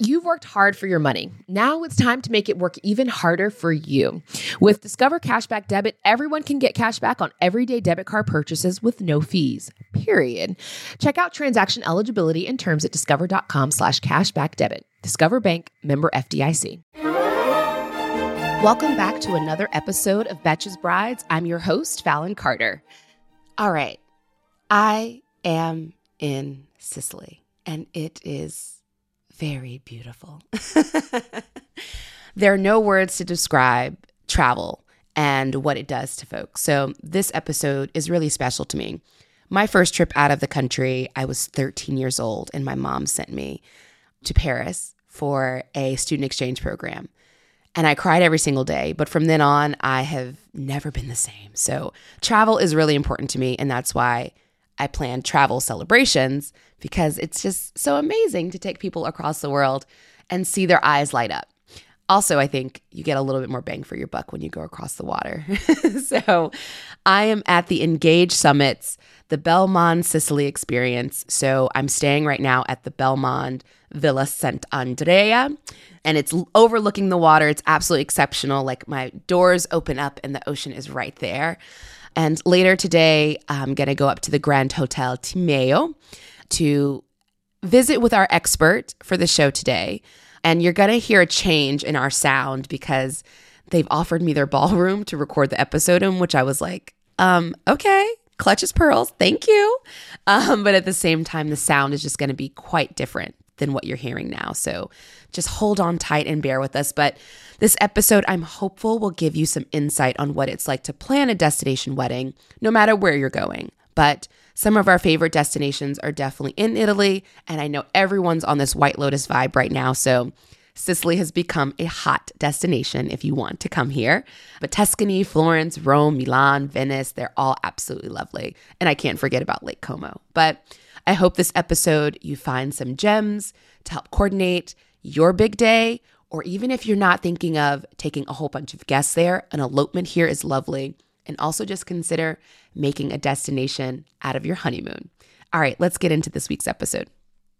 You've worked hard for your money. Now it's time to make it work even harder for you. With Discover Cashback Debit, everyone can get cash back on everyday debit card purchases with no fees. Period. Check out transaction eligibility and terms at discover.com slash cashback debit. Discover Bank member FDIC. Welcome back to another episode of Betches Brides. I'm your host, Fallon Carter. All right. I am in Sicily and it is very beautiful. there are no words to describe travel and what it does to folks. So, this episode is really special to me. My first trip out of the country, I was 13 years old, and my mom sent me to Paris for a student exchange program. And I cried every single day. But from then on, I have never been the same. So, travel is really important to me. And that's why I plan travel celebrations because it's just so amazing to take people across the world and see their eyes light up. Also, I think you get a little bit more bang for your buck when you go across the water. so, I am at the Engage Summits, the Belmond Sicily experience. So, I'm staying right now at the Belmond Villa Sant'Andrea, and it's overlooking the water. It's absolutely exceptional. Like, my doors open up, and the ocean is right there. And later today, I'm going to go up to the Grand Hotel Timeo to visit with our expert for the show today. And you're going to hear a change in our sound because they've offered me their ballroom to record the episode in, which I was like, um, okay, clutches pearls, thank you. Um, but at the same time, the sound is just going to be quite different than what you're hearing now. So just hold on tight and bear with us. But this episode, I'm hopeful, will give you some insight on what it's like to plan a destination wedding, no matter where you're going. But some of our favorite destinations are definitely in Italy. And I know everyone's on this White Lotus vibe right now. So Sicily has become a hot destination if you want to come here. But Tuscany, Florence, Rome, Milan, Venice, they're all absolutely lovely. And I can't forget about Lake Como. But I hope this episode you find some gems to help coordinate your big day, or even if you're not thinking of taking a whole bunch of guests there, an elopement here is lovely. And also just consider making a destination out of your honeymoon. All right, let's get into this week's episode.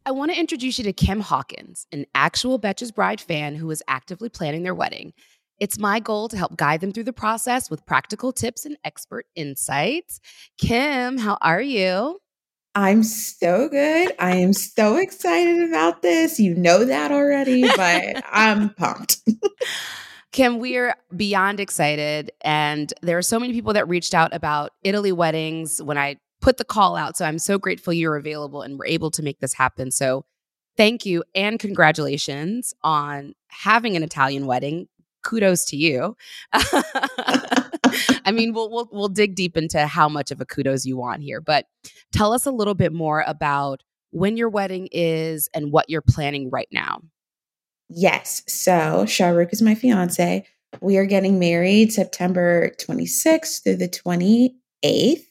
I want to introduce you to Kim Hawkins, an actual Betches Bride fan who is actively planning their wedding. It's my goal to help guide them through the process with practical tips and expert insights. Kim, how are you? I'm so good. I am so excited about this. You know that already, but I'm pumped. Kim, we are beyond excited. And there are so many people that reached out about Italy weddings when I put the call out. So I'm so grateful you're available and we're able to make this happen. So thank you and congratulations on having an Italian wedding. Kudos to you. I mean, we'll, we'll we'll dig deep into how much of a kudos you want here, but tell us a little bit more about when your wedding is and what you're planning right now. Yes. So Shahrukh is my fiance. We are getting married September 26th through the 28th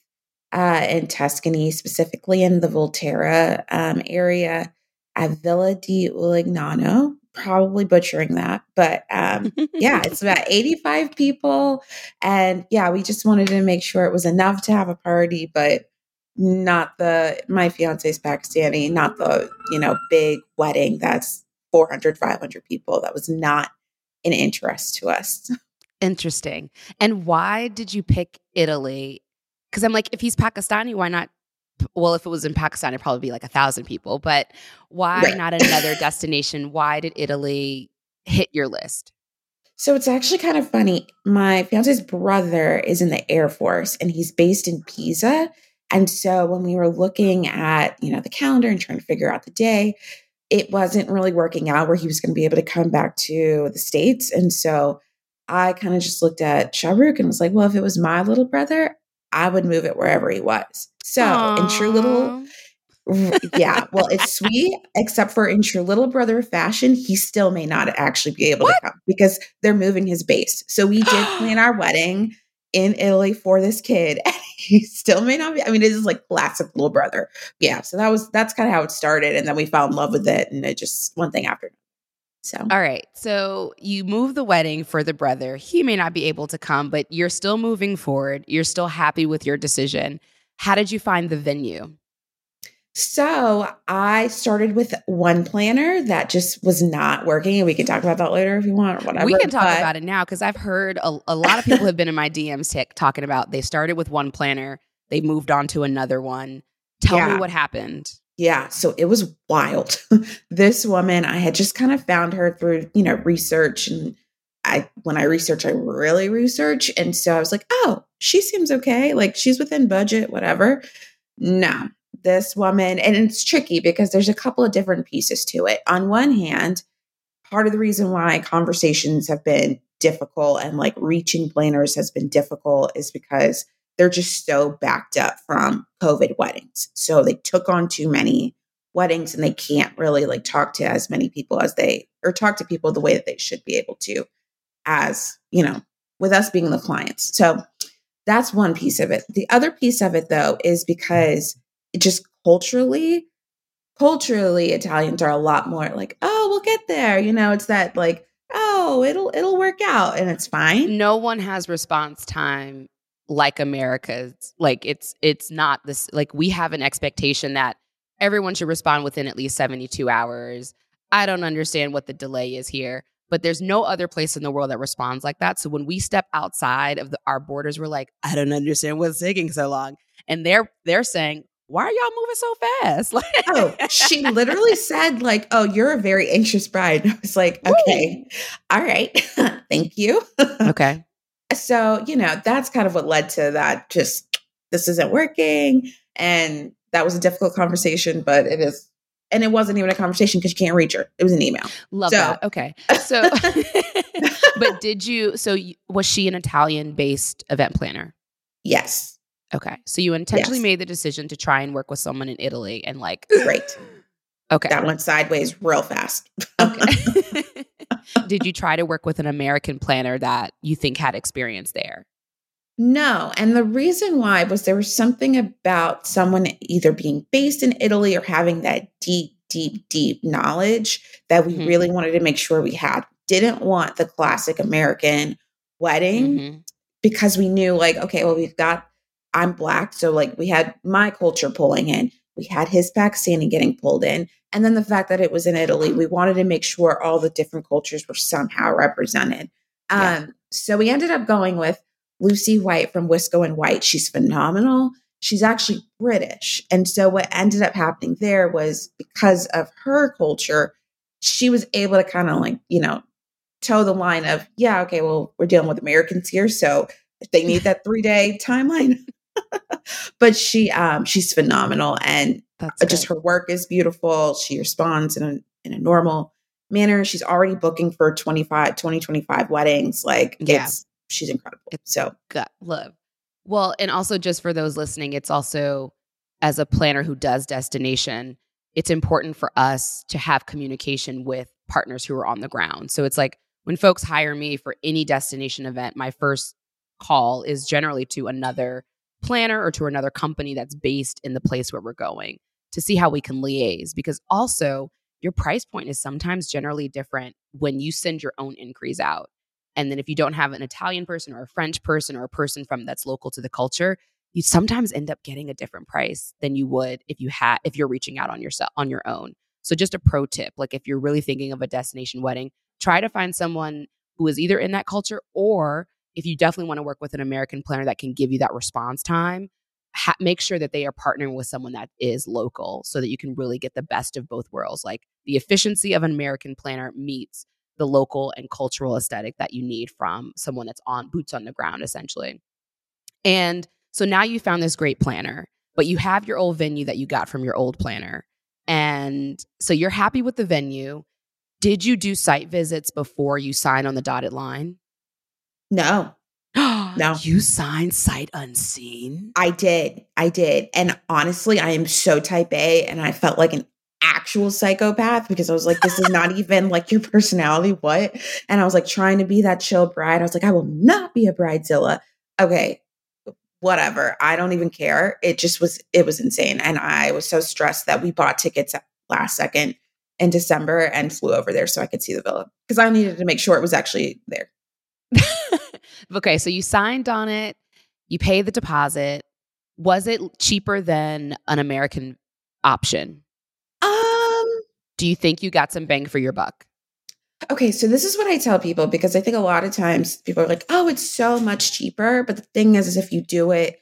uh, in Tuscany, specifically in the Volterra um, area at Villa di Ulignano probably butchering that, but um, yeah, it's about 85 people. And yeah, we just wanted to make sure it was enough to have a party, but not the, my fiance's Pakistani, not the, you know, big wedding that's 400, 500 people. That was not an interest to us. Interesting. And why did you pick Italy? Because I'm like, if he's Pakistani, why not well, if it was in Pakistan, it'd probably be like a thousand people. But why right. not another destination? Why did Italy hit your list? So it's actually kind of funny. My fiance's brother is in the Air Force and he's based in Pisa. And so when we were looking at, you know, the calendar and trying to figure out the day, it wasn't really working out where he was going to be able to come back to the States. And so I kind of just looked at Shahrukh and was like, well, if it was my little brother, I would move it wherever he was. So Aww. in true little yeah, well, it's sweet, except for in true little brother fashion, he still may not actually be able what? to come because they're moving his base. So we did plan our wedding in Italy for this kid, and he still may not be. I mean, it is like classic little brother. Yeah, so that was that's kind of how it started, and then we fell in love with it, and it just one thing after. So, all right. So you move the wedding for the brother. He may not be able to come, but you're still moving forward. You're still happy with your decision. How did you find the venue? So I started with one planner that just was not working. And we can talk about that later if you want or whatever. We can talk but- about it now because I've heard a, a lot of people have been in my DMs tick, talking about they started with one planner, they moved on to another one. Tell Yeah. me what happened. Yeah, so it was wild. this woman, I had just kind of found her through, you know, research and I when I research, I really research. And so I was like, oh, she seems okay. Like she's within budget, whatever. No, this woman, and it's tricky because there's a couple of different pieces to it. On one hand, part of the reason why conversations have been difficult and like reaching planners has been difficult is because they're just so backed up from COVID weddings. So they took on too many weddings and they can't really like talk to as many people as they or talk to people the way that they should be able to as, you know, with us being the clients. So that's one piece of it. The other piece of it though is because it just culturally culturally Italians are a lot more like, "Oh, we'll get there." You know, it's that like, "Oh, it'll it'll work out and it's fine." No one has response time like America's. Like it's it's not this like we have an expectation that everyone should respond within at least 72 hours. I don't understand what the delay is here, but there's no other place in the world that responds like that. So when we step outside of the, our borders, we're like, I don't understand what's taking so long. And they're they're saying, why are y'all moving so fast? Like, Oh, she literally said like, "Oh, you're a very anxious bride." I was like, Woo. "Okay. All right. Thank you." okay. So, you know, that's kind of what led to that just this isn't working and that was a difficult conversation, but it is and it wasn't even a conversation because you can't reach her. It was an email. Love So- that. Okay. So, but did you, so you, was she an Italian based event planner? Yes. Okay. So you intentionally Yes. made the decision to try and work with someone in Italy and like, Great. okay. That went sideways real fast. Okay. did you try to work with an American planner that you think had experience there? No. And the reason why was there was something about someone either being based in Italy or having that deep, deep, deep knowledge that we Mhm. really wanted to make sure we had. Didn't want the classic American wedding Mhm. because we knew, like, okay, well, we've got, I'm Black. So, like, we had my culture pulling in, we had his Pakistani getting pulled in. And then the fact that it was in Italy, we wanted to make sure all the different cultures were somehow represented. Yeah. Um, so we ended up going with Lucy White from Wisco and White. She's phenomenal. She's actually British. And so what ended up happening there was because of her culture, she was able to kind of like, you know, toe the line of, yeah, okay, well, we're dealing with Americans here. So if they need that three day timeline. but she um she's phenomenal and That's just good. her work is beautiful. She responds in a in a normal manner. She's already booking for 25, 2025 weddings. Like Yeah. it's she's incredible. It's so gut love. Well, and also just for those listening, it's also as a planner who does destination, it's important for us to have communication with partners who are on the ground. So it's like when folks hire me for any destination event, my first call is generally to another planner or to another company that's based in the place where we're going to see how we can liaise because also your price point is sometimes generally different when you send your own inquiries out. And then if you don't have an Italian person or a French person or a person from that's local to the culture, you sometimes end up getting a different price than you would if you had if you're reaching out on yourself on your own. So just a pro tip, like if you're really thinking of a destination wedding, try to find someone who is either in that culture or if you definitely want to work with an American planner that can give you that response time, ha- make sure that they are partnering with someone that is local so that you can really get the best of both worlds. Like the efficiency of an American planner meets the local and cultural aesthetic that you need from someone that's on boots on the ground, essentially. And so now you found this great planner, but you have your old venue that you got from your old planner. And so you're happy with the venue. Did you do site visits before you sign on the dotted line? No, no. You signed sight unseen? I did. I did. And honestly, I am so type A and I felt like an actual psychopath because I was like, this is not even like your personality. What? And I was like trying to be that chill bride. I was like, I will not be a bridezilla. Okay. Whatever. I don't even care. It just was, it was insane. And I was so stressed that we bought tickets at last second in December and flew over there so I could see the villa because I needed to make sure it was actually there. okay, so you signed on it, you pay the deposit. Was it cheaper than an American option? Um, Do you think you got some bang for your buck? okay, so this is what I tell people because I think a lot of times people are like, "Oh, it's so much cheaper," but the thing is, is if you do it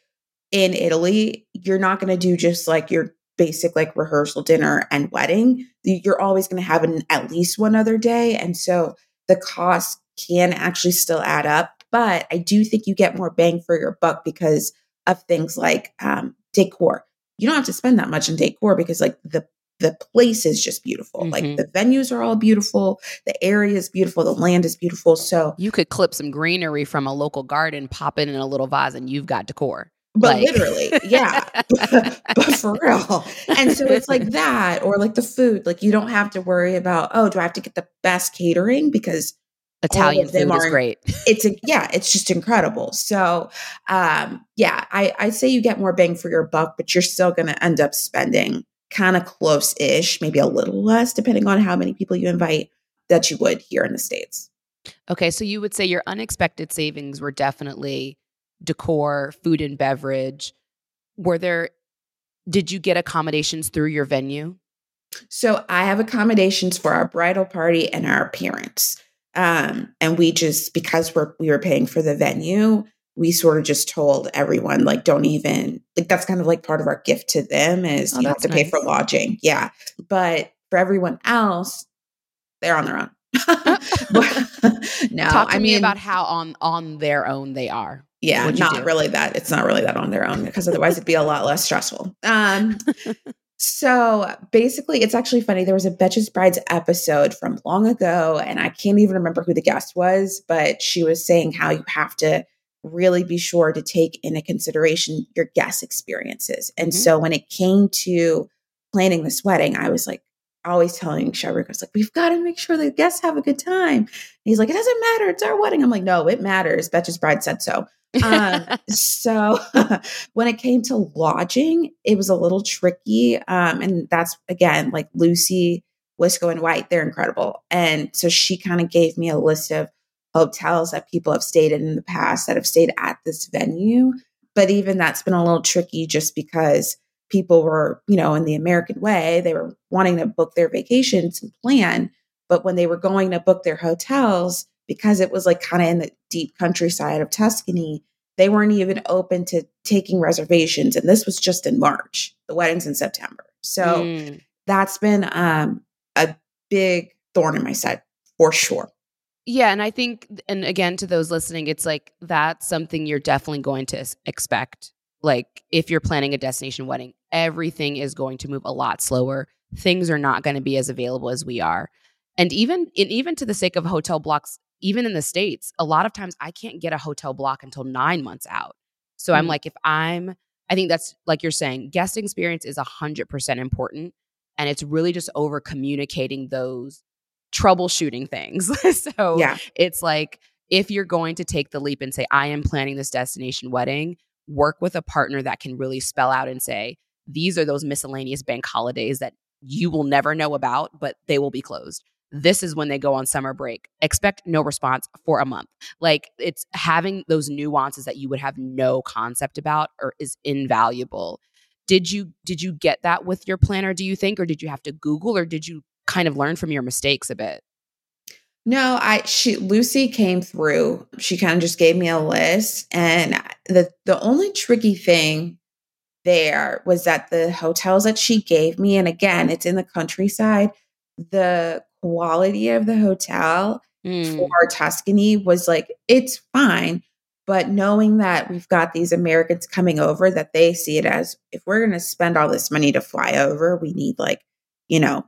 in Italy, you're not going to do just like your basic like rehearsal dinner and wedding. You're always going to have an, at least one other day, and so the cost can actually still add up. But I do think you get more bang for your buck because of things like um, decor. You don't have to spend that much in decor because like the the place is just beautiful. Mhm. Like the venues are all beautiful, the area is beautiful, the land is beautiful. So, You could clip some greenery from a local garden, pop it in a little vase, and you've got decor. but Like- literally, yeah, but for real. And so it's like that, or like the food. Like you don't have to worry about, oh, do I have to get the best catering because Italian food is great. it's a, yeah, it's just incredible. So, um, yeah, I I say you get more bang for your buck, but you're still going to end up spending kind of close ish, maybe a little less, depending on how many people you invite, that you would here in the states. Okay, so you would say your unexpected savings were definitely decor, food and beverage. Were there did you get accommodations through your venue? So I have accommodations for our bridal party and our parents. Um, and we just because we're we were paying for the venue, we sort of just told everyone like don't even like that's kind of like part of our gift to them is Oh, you have to pay for lodging. Yeah. But for everyone else, they're on their own. no, Talk to I me about how on on their own they are. yeah, what'd not really that. It's not really that on their own because otherwise it'd be a lot less stressful. Um, so basically, it's actually funny. There was a Betches Brides episode from long ago, and I can't even remember who the guest was, but she was saying how you have to really be sure to take into consideration your guest experiences. And Mhm. so when it came to planning this wedding, I was like, always telling Shahrukh, I was like, we've got to make sure the guests have a good time. And he's like, it doesn't matter. It's our wedding. I'm like, no, it matters. Betches Bride said so. Um, so when it came to lodging, it was a little tricky. Um, and that's again like Lucy, Wisco, and White, they're incredible. And so she kind of gave me a list of hotels that people have stayed in in the past that have stayed at this venue. But even that's been a little tricky just because people were, you know, in the American way, they were wanting to book their vacations and plan. But when they were going to book their hotels, because it was like kind of in the deep countryside of Tuscany, they weren't even open to taking reservations. And this was just in March. The wedding's in September. So Mm. that's been um, a big thorn in my side for sure. Yeah, and I think, and again, to those listening, it's like that's something you're definitely going to expect. Like, if you're planning a destination wedding, everything is going to move a lot slower. Things are not going to be as available as we are, and even and even to the sake of hotel blocks, even in the states, a lot of times I can't get a hotel block until nine months out. So I'm Mhm. like, if I'm, I think that's like you're saying, guest experience is a hundred percent important, and it's really just over communicating those troubleshooting things. so yeah. it's like if you're going to take the leap and say, I am planning this destination wedding, work with a partner that can really spell out and say, these are those miscellaneous bank holidays that you will never know about, but they will be closed. This is when they go on summer break. Expect no response for a month. Like it's having those nuances that you would have no concept about or is invaluable. Did you did you get that with your planner, do you think, or did you have to Google or did you kind of learn from your mistakes a bit? No, I she Lucy came through. She kind of just gave me a list and the the only tricky thing there was that the hotels that she gave me and again, it's in the countryside, the quality of the hotel Mm. for Tuscany was like it's fine, but knowing that we've got these Americans coming over that they see it as if we're going to spend all this money to fly over, we need like, you know,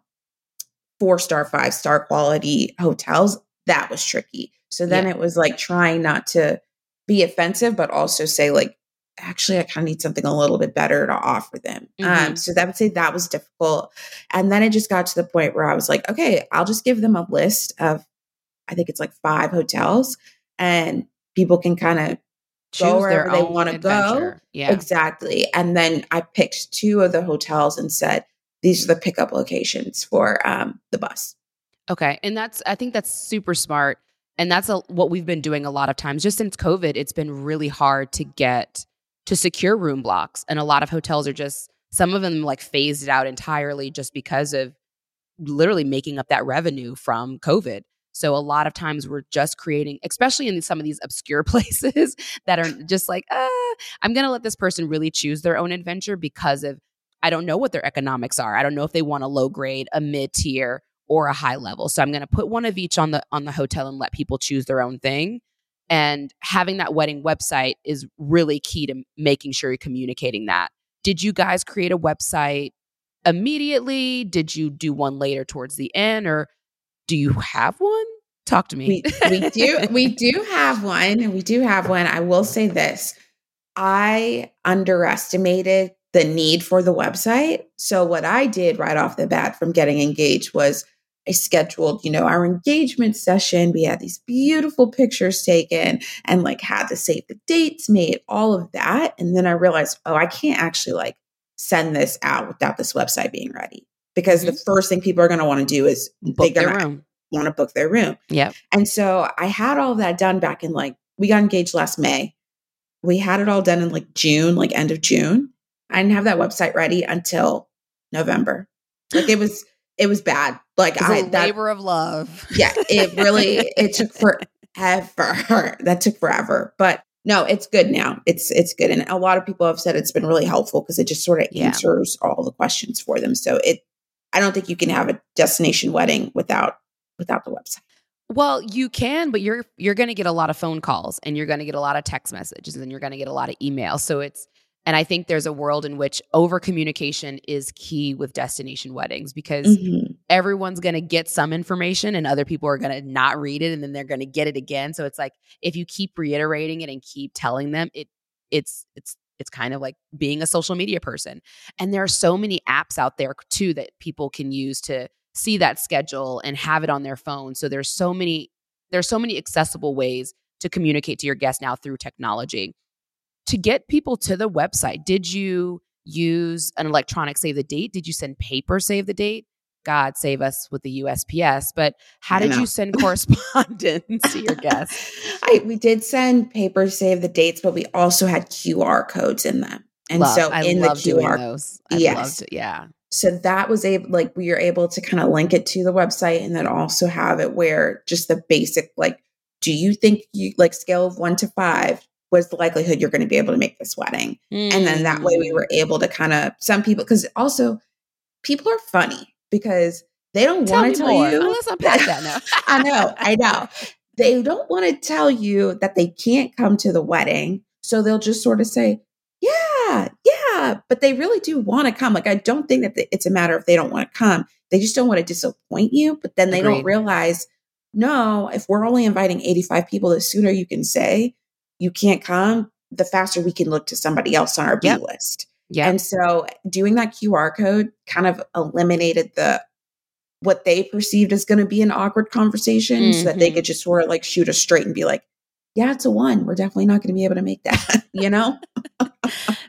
four star, five star quality hotels. That was tricky. So then Yeah. it was like trying not to be offensive, but also say like, actually, I kind of need something a little bit better to offer them. Um, Mhm. so that would say that was difficult. And then it just got to the point where I was like, okay, I'll just give them a list of, I think it's like five hotels, and people can kind of choose wherever they wanna go. Yeah. Exactly. And then I picked two of the hotels and said, these are the pickup locations for um, the bus. Okay. And that's I think that's super smart. And that's a, what we've been doing a lot of times. Just since COVID, it's been really hard to get to secure room blocks. And a lot of hotels are just Some of them like phased out entirely just because of literally making up that revenue from COVID. So a lot of times we're just creating, especially in some of these obscure places that are just like, uh, I'm going to let this person really choose their own adventure because of I don't know what their economics are. I don't know if they want a low grade, a mid tier, or a high level. So I'm going to put one of each on the on the hotel and let people choose their own thing. And having that wedding website is really key to making sure you're communicating that. Did you guys create a website immediately? Did you do one later towards the end or do you have one? Talk to me. we, we do we do have one. We do have one. I will say this. I underestimated the need for the website. So what I did right off the bat from getting engaged was I scheduled, you know, our engagement session. We had these beautiful pictures taken and like had to save the dates made, all of that. And then I realized, oh, I can't actually like send this out without this website being ready. Because mm-hmm. the first thing people are going to want to do is book they're going to want to book their room. Yeah. And so I had all that done back in like, we got engaged last May. We had it all done in like June, like end of June. I didn't have that website ready until November. Like it was, it was bad. Like I that, labor of love. Yeah, it really it took forever. That took forever. But no, it's good now. It's it's good. And a lot of people have said it's been really helpful because it just sort of yeah. answers all the questions for them. So it I don't think you can have a destination wedding without without the website. Well, you can, but you're you're going to get a lot of phone calls and you're going to get a lot of text messages and you're going to get a lot of emails. So it's and I think there's a world in which over communication is key with destination weddings because mm-hmm. everyone's going to get some information and other people are going to not read it and then they're going to get it again. So it's like if you keep reiterating it and keep telling them it it's it's it's kind of like being a social media person. And there are so many apps out there too that people can use to see that schedule and have it on their phone. So there's so many there's so many accessible ways to communicate to your guests now through technology to get people to the website, did you use an electronic save the date? Did you send paper save the date? God save us with the USPS. But how did you send correspondence to your guests? I we did send paper save the dates, but we also had QR codes in them. And love. so I in the QR those. I yes. Yeah. So that was able like we were able to kind of link it to the website and then also have it where just the basic like do you think you like scale of one to five was the likelihood you're going to be able to make this wedding? Mm. And then that way we were mm. able to kind of, some people, because also people are funny because they don't want to tell more. you. Oh, let's unpack that now. I know, I know. They don't want to tell you that they can't come to the wedding. So they'll just sort of say, yeah, yeah, but they really do want to come. Like, I don't think that it's a matter of they don't want to come. They just don't want to disappoint you. But then they Agreed. don't realize, no, if we're only inviting 85 people, the sooner you can say, you can't come, the faster we can look to somebody else on our B list. Yeah. And so doing that QR code kind of eliminated the what they perceived as going to be an awkward conversation mm-hmm. so that they mm-hmm. could just sort of like shoot us straight and be like, yeah, it's a one. We're definitely not going to be able to make that, you know?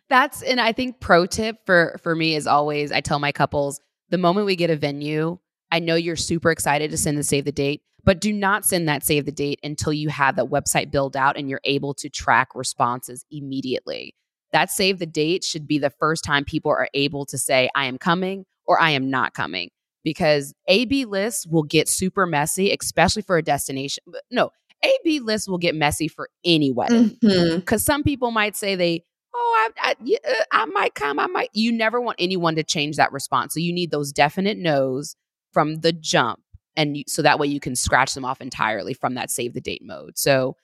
That's and I think pro tip for for me is always I tell my couples the moment we get a venue, I know you're super excited to send the save the date. But do not send that save the date until you have that website built out and you're able to track responses immediately. That save the date should be the first time people are able to say, I am coming or I am not coming. Because AB lists will get super messy, especially for a destination. No, AB lists will get messy for any wedding. Because mm-hmm. some people might say they, oh, I, I, I might come, I might. You never want anyone to change that response. So you need those definite no's from the jump and you, so that way you can scratch them off entirely from that save the date mode. So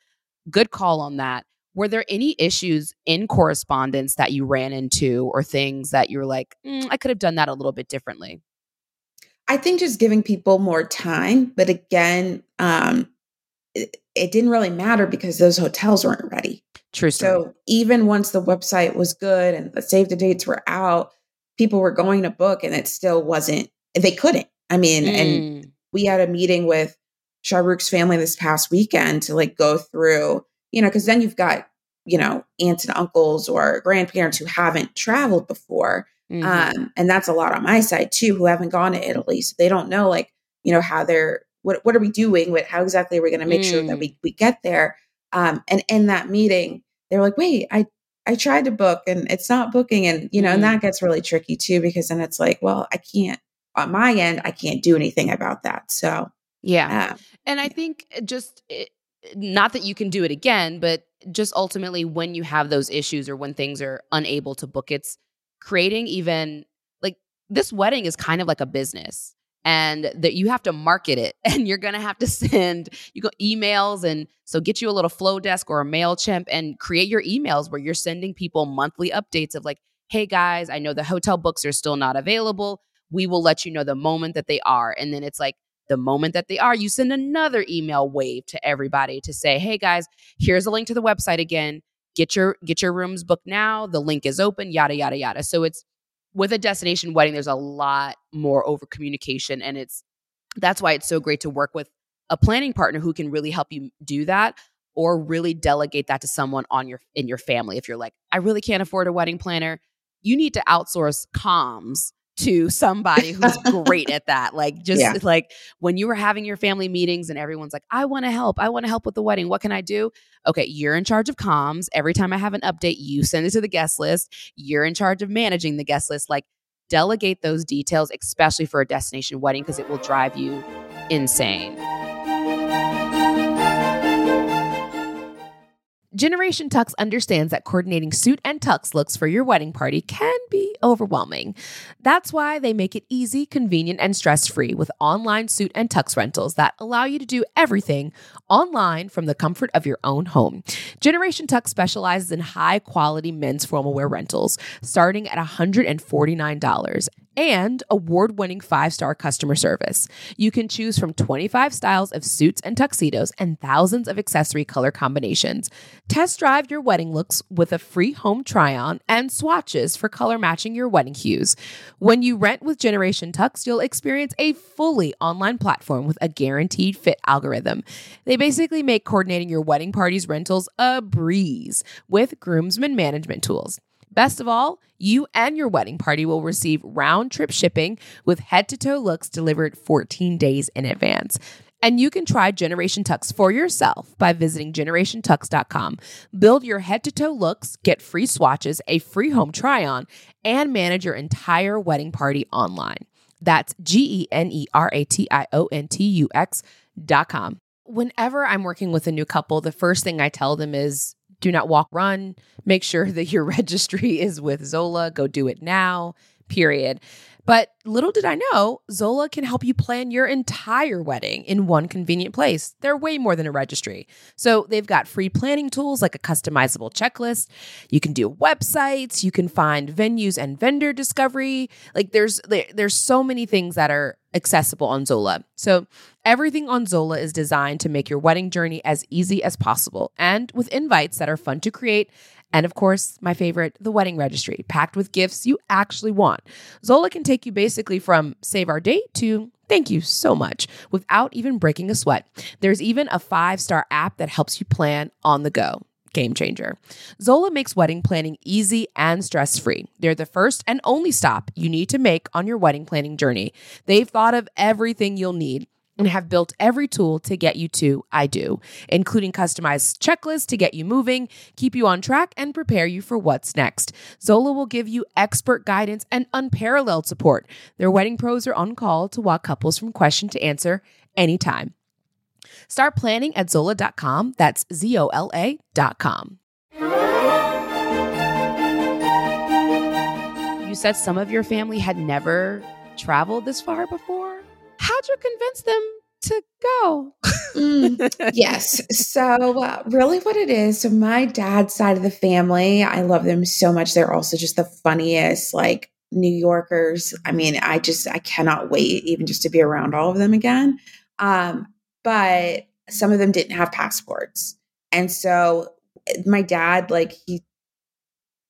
good call on that. Were there any issues in correspondence that you ran into or things that you're like, mm, I could have done that a little bit differently? I think just giving people more time. But again, um, it, it didn't really matter because those hotels weren't ready. True. Story. So even once the website was good and the save the dates were out, people were going to book and it still wasn't, they couldn't. I mean, mm. and we had a meeting with Shahrukh's family this past weekend to like go through, you know, because then you've got, you know, aunts and uncles or grandparents who haven't traveled before. Mm-hmm. Um, and that's a lot on my side too, who haven't gone to Italy. So they don't know like, you know, how they're what what are we doing with how exactly are we going to make mm. sure that mm. we we get there. Um, and in that meeting, they were like, wait, I I tried to book and it's not booking. And, you know, mm-hmm. and that gets really tricky too, because then it's like, well, I can't, on my end, I can't do anything about that. So, yeah. Uh, and I think just, it, not that you can do it again, but just ultimately when you have those issues or when things are unable to book, it's creating even like this wedding is kind of like a business and that you have to market it and you're going to have to send you go emails and so get you a little Flodesk or a mailchimp and create your emails where you're sending people monthly updates of like hey guys i know the hotel books are still not available we will let you know the moment that they are and then it's like the moment that they are you send another email wave to everybody to say hey guys here's a link to the website again get your get your rooms booked now the link is open yada yada yada so it's with a destination wedding, there's a lot more over communication. And it's that's why it's so great to work with a planning partner who can really help you do that or really delegate that to someone on your in your family. If you're like, I really can't afford a wedding planner, you need to outsource comms to somebody who's great at that. Like just yeah. like when you were having your family meetings and everyone's like, I want to help. I want to help with the wedding. What can I do? Okay, you're in charge of comms. Every time I have an update, you send it to the guest list. You're in charge of managing the guest list. Like delegate those details, especially for a destination wedding, because it will drive you insane. Generation Tux understands that coordinating suit and tux looks for your wedding party can be overwhelming. That's why they make it easy, convenient, and stress free with online suit and tux rentals that allow you to do everything online from the comfort of your own home. Generation Tux specializes in high quality men's formal wear rentals starting at $149 and award winning five star customer service. You can choose from 25 styles of suits and tuxedos and thousands of accessory color combinations. Test drive your wedding looks with a free home try on and swatches for color matching your wedding hues. When you rent with Generation Tux, you'll experience a fully online platform with a guaranteed fit algorithm. They basically make coordinating your wedding party's rentals a breeze with groomsmen management tools. Best of all, you and your wedding party will receive round trip shipping with head to toe looks delivered 14 days in advance. And you can try Generation Tux for yourself by visiting generationtux.com. Build your head to toe looks, get free swatches, a free home try on, and manage your entire wedding party online. That's G E N E R A T I O N T U X.com. Whenever I'm working with a new couple, the first thing I tell them is do not walk, run. Make sure that your registry is with Zola. Go do it now, period. But little did I know, Zola can help you plan your entire wedding in one convenient place. They're way more than a registry. So they've got free planning tools like a customizable checklist. You can do websites, you can find venues and vendor discovery. Like there's there's so many things that are accessible on Zola. So everything on Zola is designed to make your wedding journey as easy as possible and with invites that are fun to create and of course, my favorite, the wedding registry, packed with gifts you actually want. Zola can take you basically from save our date to thank you so much without even breaking a sweat. There's even a five star app that helps you plan on the go. Game changer. Zola makes wedding planning easy and stress free. They're the first and only stop you need to make on your wedding planning journey. They've thought of everything you'll need and have built every tool to get you to I do, including customized checklists to get you moving, keep you on track, and prepare you for what's next. Zola will give you expert guidance and unparalleled support. Their wedding pros are on call to walk couples from question to answer anytime. Start planning at Zola.com. That's Z O L A.com. You said some of your family had never traveled this far before? How'd you convince them to go? mm, yes. So, uh, really, what it is so, my dad's side of the family, I love them so much. They're also just the funniest, like New Yorkers. I mean, I just, I cannot wait even just to be around all of them again. Um, but some of them didn't have passports. And so, my dad, like, he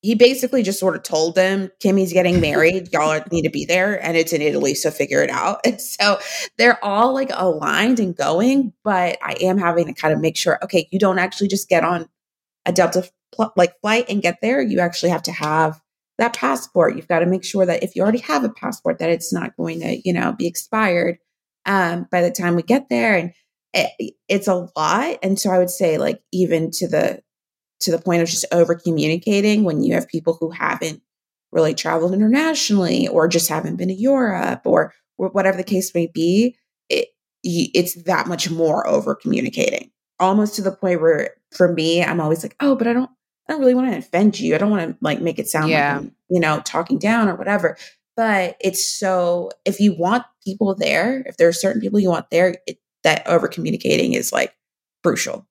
he basically just sort of told them, Kimmy's getting married. Y'all need to be there. And it's in Italy. So figure it out. And so they're all like aligned and going. But I am having to kind of make sure, okay, you don't actually just get on a Delta like flight and get there. You actually have to have that passport. You've got to make sure that if you already have a passport, that it's not going to, you know, be expired um, by the time we get there. And it, it's a lot. And so I would say, like, even to the to the point of just over communicating when you have people who haven't really traveled internationally or just haven't been to Europe or, whatever the case may be, it, it's that much more over communicating. Almost to the point where for me, I'm always like, oh, but I don't, I don't really want to offend you. I don't want to like make it sound yeah. like I'm, you know, talking down or whatever. But it's so if you want people there, if there are certain people you want there, it, that over communicating is like crucial.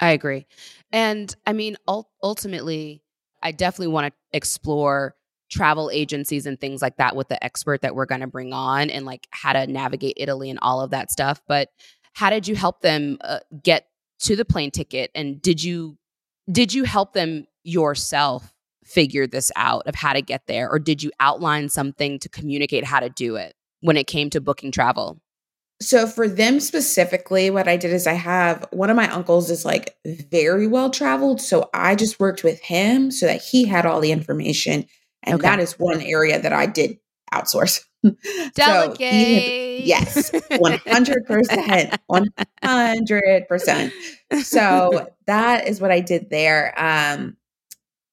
I agree. And I mean, ul- ultimately, I definitely want to explore travel agencies and things like that with the expert that we're going to bring on and like how to navigate Italy and all of that stuff. But how did you help them uh, get to the plane ticket and did you did you help them yourself figure this out of how to get there or did you outline something to communicate how to do it when it came to booking travel? So for them specifically, what I did is I have one of my uncles is like very well traveled. So I just worked with him so that he had all the information. And okay. that is one area that I did outsource. Delegate. so had, yes, 100%. 100%. So that is what I did there. Um,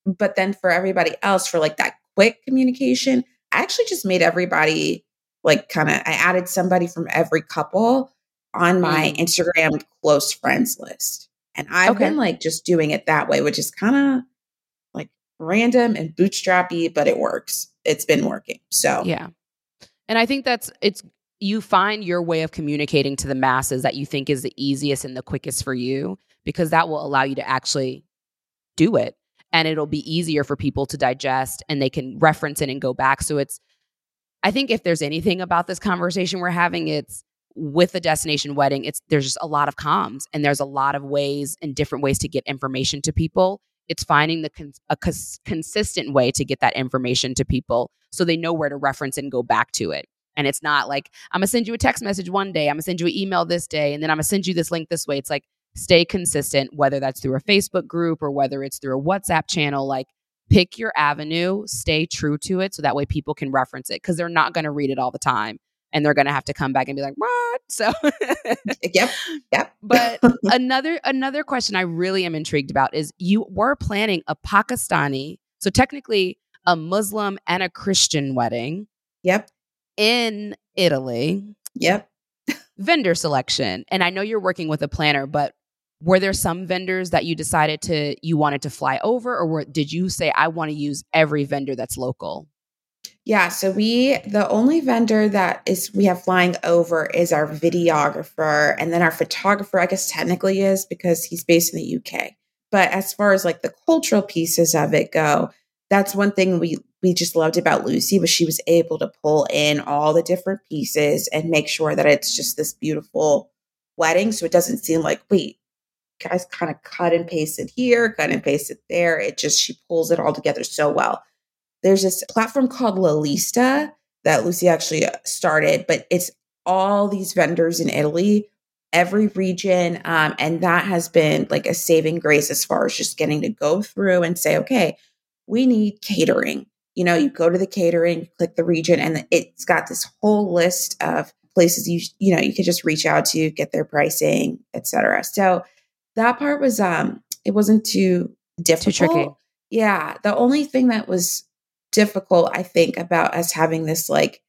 but then for everybody else, for like that quick communication, I actually just made everybody like kind of, I added somebody from every couple on my mm. Instagram close friends list. And I've okay. been like just doing it that way, which is kind of like random and bootstrappy, but it works. It's been working. So, yeah. And I think that's, it's, you find your way of communicating to the masses that you think is the easiest and the quickest for you because that will allow you to actually do it and it'll be easier for people to digest and they can reference it and go back. So it's, I think if there's anything about this conversation we're having, it's with the destination wedding, it's there's just a lot of comms and there's a lot of ways and different ways to get information to people. It's finding the con- a cons- consistent way to get that information to people so they know where to reference and go back to it. And it's not like I'm gonna send you a text message one day, I'm gonna send you an email this day, and then I'm gonna send you this link this way. It's like stay consistent, whether that's through a Facebook group or whether it's through a WhatsApp channel. Like, pick your avenue, stay true to it so that way people can reference it because they're not going to read it all the time and they're going to have to come back and be like what? So yep yep. But another another question i really am intrigued about is you were planning a pakistani so technically a muslim and a christian wedding yep. in italy yep. vendor selection and i know you're working with a planner but were there some vendors that you decided to you wanted to fly over or were, did you say i want to use every vendor that's local yeah so we the only vendor that is we have flying over is our videographer and then our photographer i guess technically is because he's based in the uk but as far as like the cultural pieces of it go that's one thing we we just loved about lucy was she was able to pull in all the different pieces and make sure that it's just this beautiful wedding so it doesn't seem like wait guys kind of cut and pasted here, cut and pasted there. It just, she pulls it all together so well. There's this platform called Lalista that Lucy actually uh, started, but it's all these vendors in Italy, every region. Um, and that has been like a saving grace as far as just getting to go through and say, okay, we need catering. You know, you go to the catering, click the region, and it's got this whole list of places you you know you could just reach out to get their pricing etc so that part was um it wasn't too difficult. Too tricky. Yeah. The only thing that was difficult, I think, about us having this like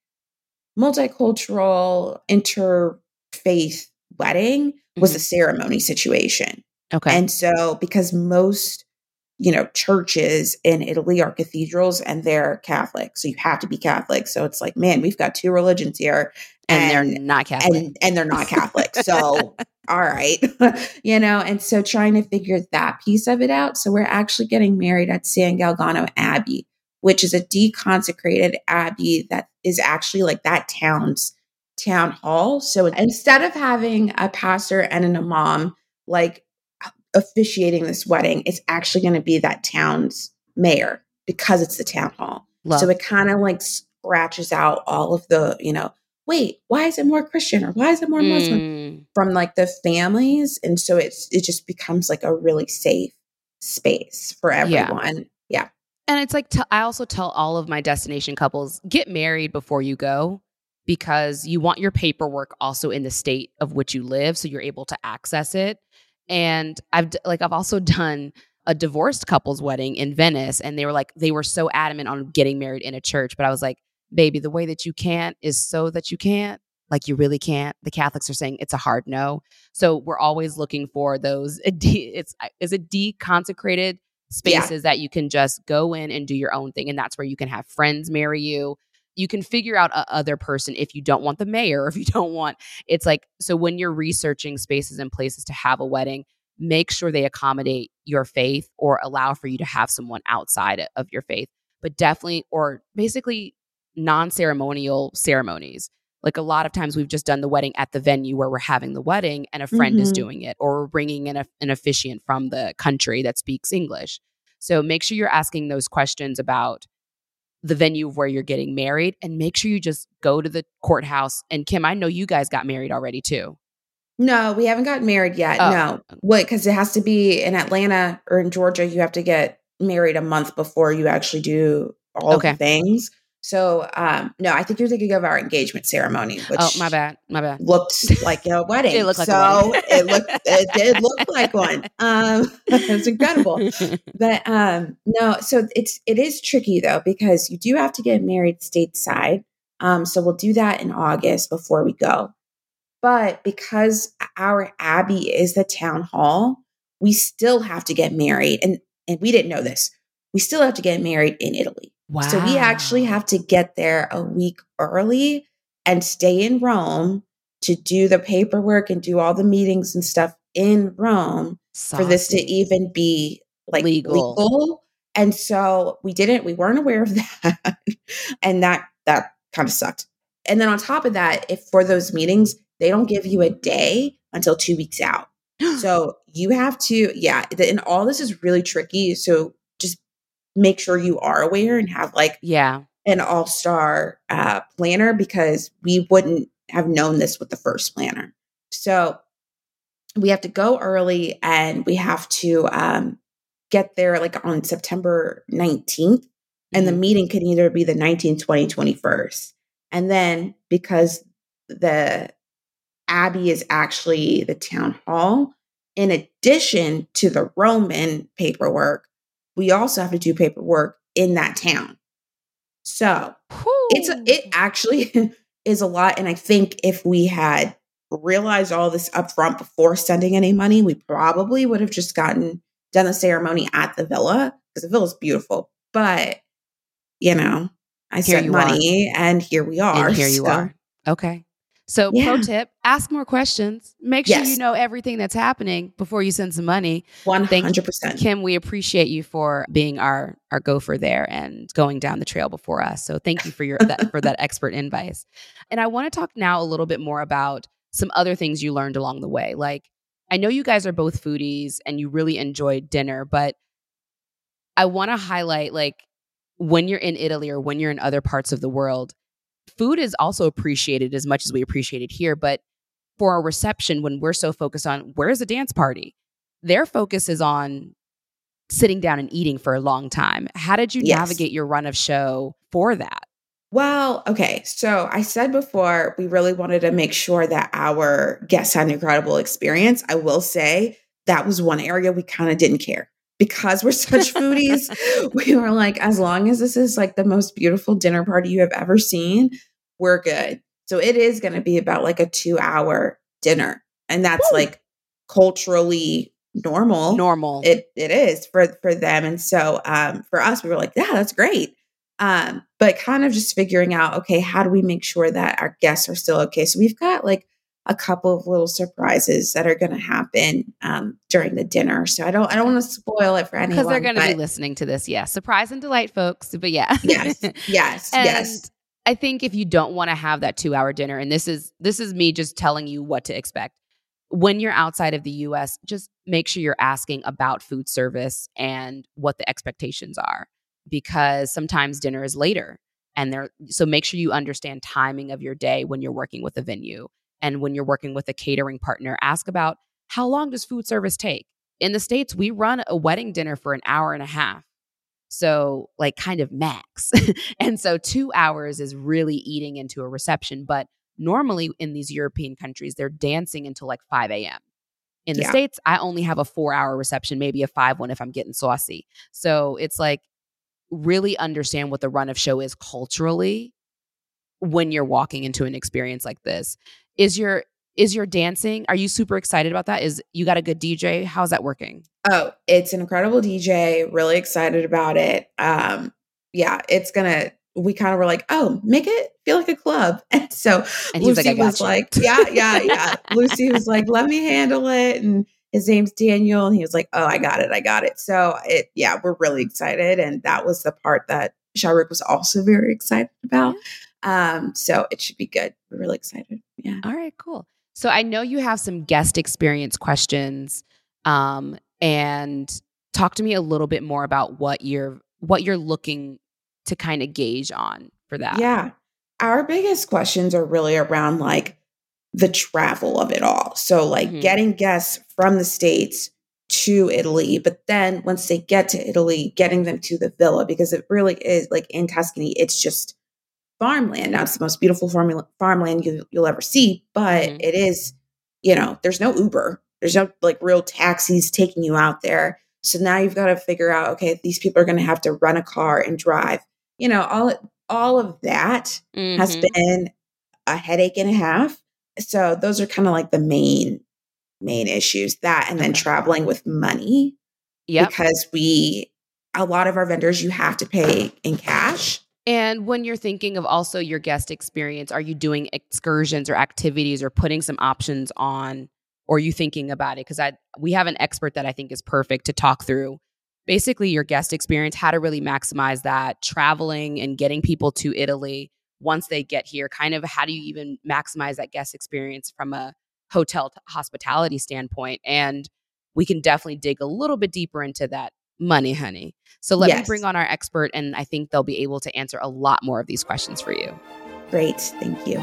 multicultural interfaith wedding was mm-hmm. the ceremony situation. Okay. And so because most you know, churches in Italy are cathedrals and they're Catholic. So you have to be Catholic. So it's like, man, we've got two religions here. And, and they're not Catholic. And, and they're not Catholic. So, all right. you know, and so trying to figure that piece of it out. So we're actually getting married at San Galgano Abbey, which is a deconsecrated abbey that is actually like that town's town hall. So instead of having a pastor and an imam, like officiating this wedding it's actually going to be that town's mayor because it's the town hall. Love. So it kind of like scratches out all of the, you know, wait, why is it more Christian or why is it more Muslim mm. from like the families? And so it's it just becomes like a really safe space for everyone. Yeah. yeah. And it's like t- I also tell all of my destination couples get married before you go because you want your paperwork also in the state of which you live so you're able to access it and I've like I've also done a divorced couple's wedding in Venice and they were like they were so adamant on getting married in a church but I was like baby the way that you can't is so that you can't. Like you really can't. The Catholics are saying it's a hard no. So we're always looking for those it's is it deconsecrated spaces yeah. that you can just go in and do your own thing and that's where you can have friends marry you you can figure out a other person if you don't want the mayor if you don't want it's like so when you're researching spaces and places to have a wedding make sure they accommodate your faith or allow for you to have someone outside of your faith but definitely or basically non-ceremonial ceremonies like a lot of times we've just done the wedding at the venue where we're having the wedding and a friend mm-hmm. is doing it or we're bringing in a, an officiant from the country that speaks english so make sure you're asking those questions about the venue of where you're getting married and make sure you just go to the courthouse and kim i know you guys got married already too no, we haven't gotten married yet. Oh. No. What? because it has to be in Atlanta or in Georgia, you have to get married a month before you actually do all okay. the things. So um no, I think you're thinking of our engagement ceremony, which Oh my bad. My bad. Looked like a wedding. it looked like so it looked it did look like one. Um it was incredible. But um no, so it's it is tricky though, because you do have to get married stateside. Um, so we'll do that in August before we go. But because our abbey is the town hall, we still have to get married. And, and we didn't know this. We still have to get married in Italy. Wow. So we actually have to get there a week early and stay in Rome to do the paperwork and do all the meetings and stuff in Rome Saucy. for this to even be like legal. legal. And so we didn't, we weren't aware of that. and that, that kind of sucked. And then on top of that, if for those meetings, they don't give you a day until two weeks out. so you have to, yeah, and all this is really tricky. So make sure you are aware and have like, yeah, an all star uh, planner because we wouldn't have known this with the first planner. So we have to go early and we have to um, get there like on September 19th. And the mm-hmm. meeting can either be the 19th, 20, 21st. And then because the Abbey is actually the town hall. In addition to the Roman paperwork, we also have to do paperwork in that town. So Whew. it's it actually is a lot. And I think if we had realized all this upfront before sending any money, we probably would have just gotten done the ceremony at the villa because the villa is beautiful. But you know, I here sent money, are. and here we are. And here you so. are. Okay. So, yeah. pro tip ask more questions. Make sure yes. you know everything that's happening before you send some money. 100%. Kim, we appreciate you for being our, our gopher there and going down the trail before us. So, thank you for, your, that, for that expert advice. And I want to talk now a little bit more about some other things you learned along the way. Like, I know you guys are both foodies and you really enjoyed dinner, but I want to highlight like when you're in Italy or when you're in other parts of the world, food is also appreciated as much as we appreciate it here. But for a reception, when we're so focused on where's the dance party, their focus is on sitting down and eating for a long time. How did you yes. navigate your run of show for that? Well, okay. So I said before, we really wanted to make sure that our guests had an incredible experience. I will say that was one area we kind of didn't care because we're such foodies, we were like, as long as this is like the most beautiful dinner party you have ever seen, we're good. So it is going to be about like a two hour dinner. And that's Woo! like culturally normal. Normal. It it is for for them. And so um for us, we were like, yeah, that's great. Um, but kind of just figuring out, okay, how do we make sure that our guests are still okay? So we've got like a couple of little surprises that are going to happen um, during the dinner. So I don't I don't want to spoil it for anyone because they're going to be listening to this. Yeah, surprise and delight, folks. But yeah, yes, yes, yes. I think if you don't want to have that two hour dinner, and this is this is me just telling you what to expect when you're outside of the U.S. Just make sure you're asking about food service and what the expectations are, because sometimes dinner is later and there so make sure you understand timing of your day when you're working with a venue and when you're working with a catering partner, ask about how long does food service take? In the States, we run a wedding dinner for an hour and a half. So, like, kind of max. and so, two hours is really eating into a reception. But normally in these European countries, they're dancing until like 5 a.m. In the Yeah. States, I only have a four hour reception, maybe a five one if I'm getting saucy. So it's like really understand what the run of show is culturally when you're walking into an experience like this. Is your is your dancing? Are you super excited about that? Is you got a good DJ? How's that working? Oh, it's an incredible DJ. Really excited about it. Um, yeah, it's gonna. We kind of were like, oh, make it feel like a club. And so And was like, Lucy was you. like, yeah, yeah, yeah. Lucy was like, let me handle it. And his name's Daniel. And he was like, oh, I got it. I got it. So it, yeah, we're really excited. And that was the part that Shahrukh was also very excited about. Um, so it should be good. We're really excited. Yeah. All right, cool. So I know you have some guest experience questions. Um, and talk to me a little bit more about what you're what you're looking to kind of gauge on for that. Yeah. Our biggest questions are really around like the travel of it all. So, like Mhm. getting guests from the States to Italy, but then once they get to Italy, getting them to the villa because it really is like in Tuscany, it's just farmland. Now, it's the most beautiful farm- farmland you, you'll ever see, but Mhm. it is, you know, there's no Uber, there's no like real taxis taking you out there. So now you've got to figure out, okay, these people are going to have to run a car and drive. You know, all all of that has Mhm. been a headache and a half. So those are kind of like the main main issues. That and then traveling with money Yep. because we a lot of our vendors you have to pay in cash. And when you're thinking of also your guest experience, are you doing excursions or activities or putting some options on or are you thinking about it? Because I we have an expert that I think is perfect to talk through basically your guest experience, how to really maximize that, traveling and getting people to Italy once they get here. Kind of how do you even maximize that guest experience from a hotel hospitality standpoint? And we can definitely dig a little bit deeper into that money, honey. So let me bring on our expert, and I think they'll be able to answer a lot more of these questions for you. Great, thank you.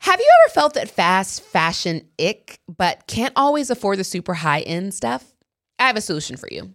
Have you ever felt that fast fashion ick, but can't always afford the super high end stuff? I have a solution for you.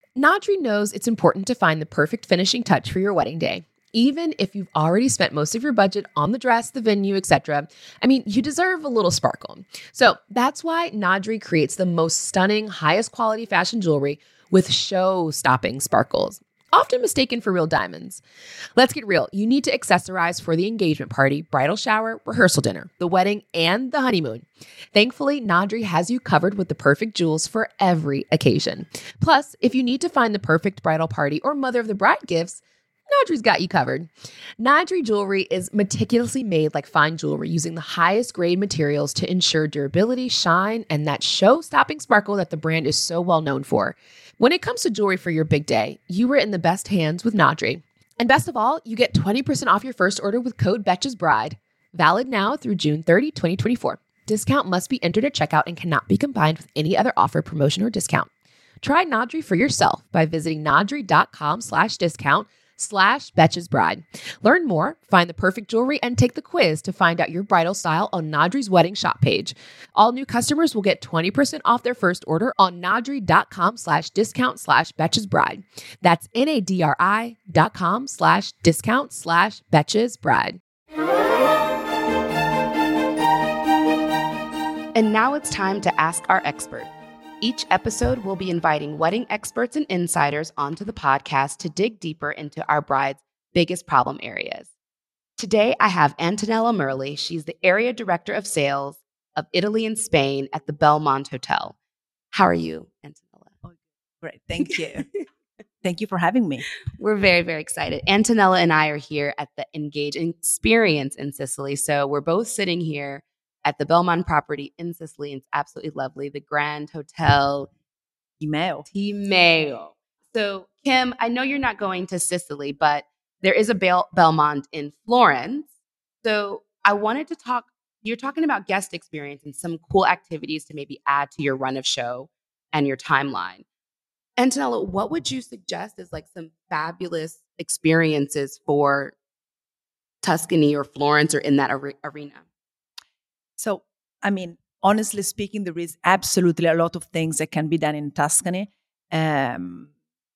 Nadri knows it's important to find the perfect finishing touch for your wedding day. Even if you've already spent most of your budget on the dress, the venue, etc. I mean, you deserve a little sparkle. So that's why Nadri creates the most stunning, highest quality fashion jewelry with show stopping sparkles, often mistaken for real diamonds. Let's get real. You need to accessorize for the engagement party, bridal shower, rehearsal dinner, the wedding, and the honeymoon. Thankfully, Nadri has you covered with the perfect jewels for every occasion. Plus, if you need to find the perfect bridal party or mother of the bride gifts, Nadri's got you covered. Nadri jewelry is meticulously made like fine jewelry using the highest grade materials to ensure durability, shine, and that show stopping sparkle that the brand is so well known for. When it comes to jewelry for your big day, you are in the best hands with Nadri. And best of all, you get 20% off your first order with code Betches Bride. Valid now through June 30, 2024. Discount must be entered at checkout and cannot be combined with any other offer, promotion, or discount. Try Nadri for yourself by visiting nadri.com slash discount slash Betches Bride. Learn more, find the perfect jewelry, and take the quiz to find out your bridal style on Nadri's wedding shop page. All new customers will get 20% off their first order on nadri.com slash discount slash Betches Bride. That's N-A-D-R-I dot com slash discount slash Betches Bride. And now it's time to ask our expert. Each episode, we'll be inviting wedding experts and insiders onto the podcast to dig deeper into our bride's biggest problem areas. Today, I have Antonella Merli. She's the area director of sales of Italy and Spain at the Belmond Hotel. How are you, Antonella? Oh, great. Thank you. Thank you for having me. We're very, very excited. Antonella and I are here at the Engage Experience in Sicily. So we're both sitting here at the Belmond property in Sicily. It's absolutely lovely. The Grand Hotel Timeo. Timeo. So, Kim, I know you're not going to Sicily, but there is a Bel- Belmond in Florence. So, I wanted to talk. You're talking about guest experience and some cool activities to maybe add to your run of show and your timeline. Antonella, what would you suggest as like some fabulous experiences for Tuscany or Florence or in that are- arena? So, I mean, honestly speaking, there is absolutely a lot of things that can be done in Tuscany. Um,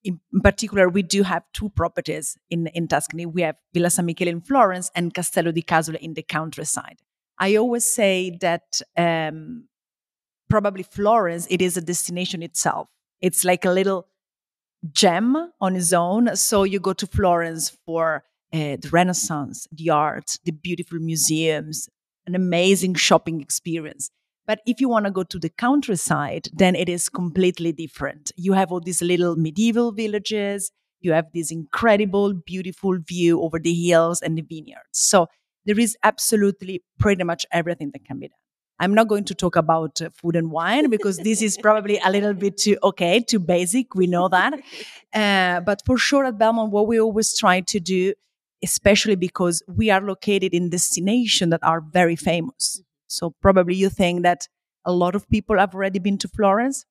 in, in, particular, we do have two properties in, in Tuscany. We have Villa San Michele in Florence and Castello di Casole in the countryside. I always say that um, probably Florence, it is a destination itself. It's like a little gem on its own. So you go to Florence for uh, the Renaissance, the art, the beautiful museums, an amazing shopping experience. But if you want to go to the countryside, then it is completely different. You have all these little medieval villages. You have this incredible, beautiful view over the hills and the vineyards. So there is absolutely pretty much everything that can be done. I'm not going to talk about uh, food and wine because this is probably a little bit too okay, too basic. We know that. Uh, but for sure at Belmond, what we always try to do especially because we are located in destinations that are very famous. So probably you think that a lot of people have already been to Florence.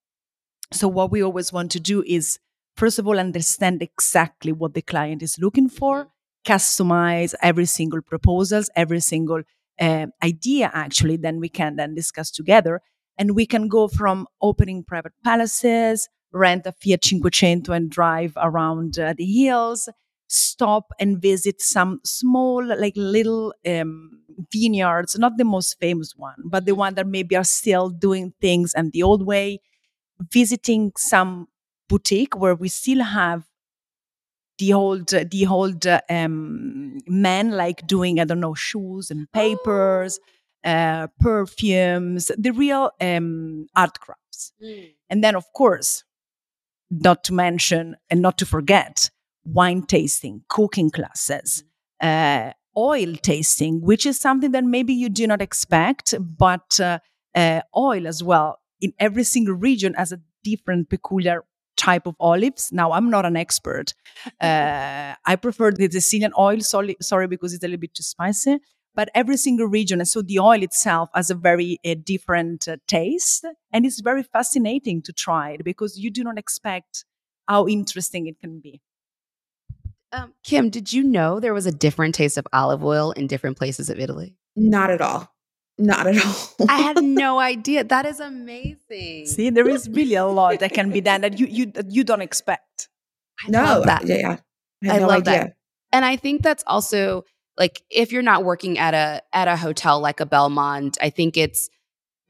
So what we always want to do is first of all understand exactly what the client is looking for, customize every single proposals, every single uh, idea actually, then we can then discuss together and we can go from opening private palaces, rent a Fiat Cinquecento and drive around uh, the hills, stop and visit some small, like little um, vineyards, not the most famous one, but the one that maybe are still doing things and the old way, visiting some boutique where we still have the old the old um, men like doing I don't know shoes and papers, uh, perfumes, the real um, art crafts, mm. and then of course, not to mention and not to forget wine tasting, cooking classes, uh, oil tasting, which is something that maybe you do not expect, but uh, uh, oil as well in every single region has a different, peculiar type of olives. Now, I'm not an expert. Uh, I prefer the Sicilian oil, sorry, sorry, because it's a little bit too spicy. But every single region, and so the oil itself has a very uh, different uh, taste, and it's very fascinating to try it because you do not expect how interesting it can be. Um, Kim, did you know there was a different taste of olive oil in different places of Italy? Not at all. Not at all. I had no idea. That is amazing. See, there is really a lot that can be done that you you you don't expect. I no, that. yeah, I, I no love idea. that. And I think that's also like if you're not working at a at a hotel like a Belmond, I think it's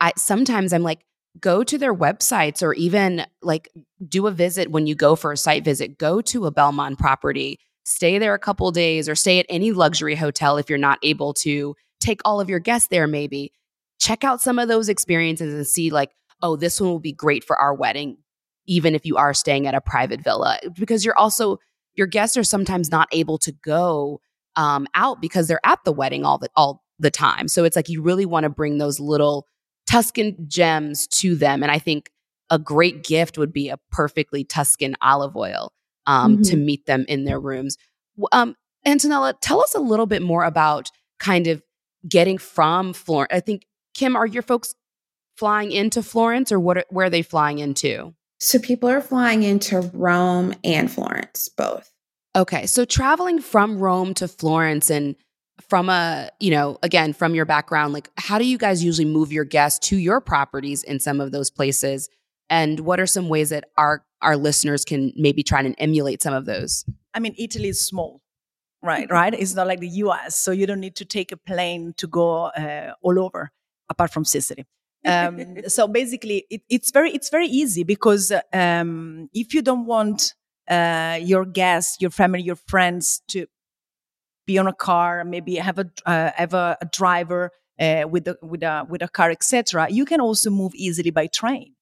I sometimes I'm like go to their websites or even like do a visit when you go for a site visit. Go to a Belmond property stay there a couple days or stay at any luxury hotel if you're not able to take all of your guests there maybe. Check out some of those experiences and see like oh this one will be great for our wedding even if you are staying at a private villa because you're also your guests are sometimes not able to go um, out because they're at the wedding all the all the time. So it's like you really want to bring those little tuscan gems to them and i think a great gift would be a perfectly tuscan olive oil um, mm-hmm. to meet them in their rooms. Um, Antonella, tell us a little bit more about kind of getting from Florence. I think, Kim, are your folks flying into Florence or what? Are, where are they flying into? So people are flying into Rome and Florence, both. Okay. So traveling from Rome to Florence and from a, you know, again, from your background, like how do you guys usually move your guests to your properties in some of those places? And what are some ways that our our listeners can maybe try and emulate some of those? I mean, Italy is small, right? Right? It's not like the U.S., so you don't need to take a plane to go uh, all over, apart from Sicily. Um, so basically, it, it's very it's very easy because um, if you don't want uh, your guests, your family, your friends to be on a car, maybe have a uh, have a, a driver uh, with a with a with a car, etc. You can also move easily by train.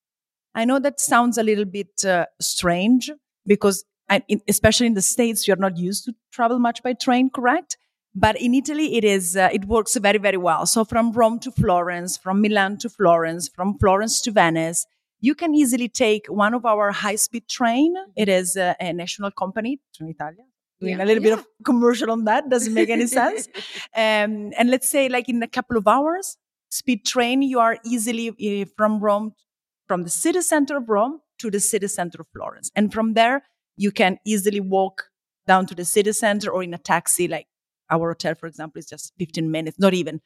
I know that sounds a little bit uh, strange because, I, in, especially in the states, you're not used to travel much by train, correct? But in Italy, it is uh, it works very very well. So from Rome to Florence, from Milan to Florence, from Florence to Venice, you can easily take one of our high speed train. It is uh, a national company, Trenitalia, doing yeah. a little yeah. bit of commercial on that doesn't make any sense um, and let's say like in a couple of hours speed train you are easily uh, from rome from the city center of rome to the city center of florence. And from there you can easily walk down to the city center or in a taxi like our hotel for example is just 15 minutes not even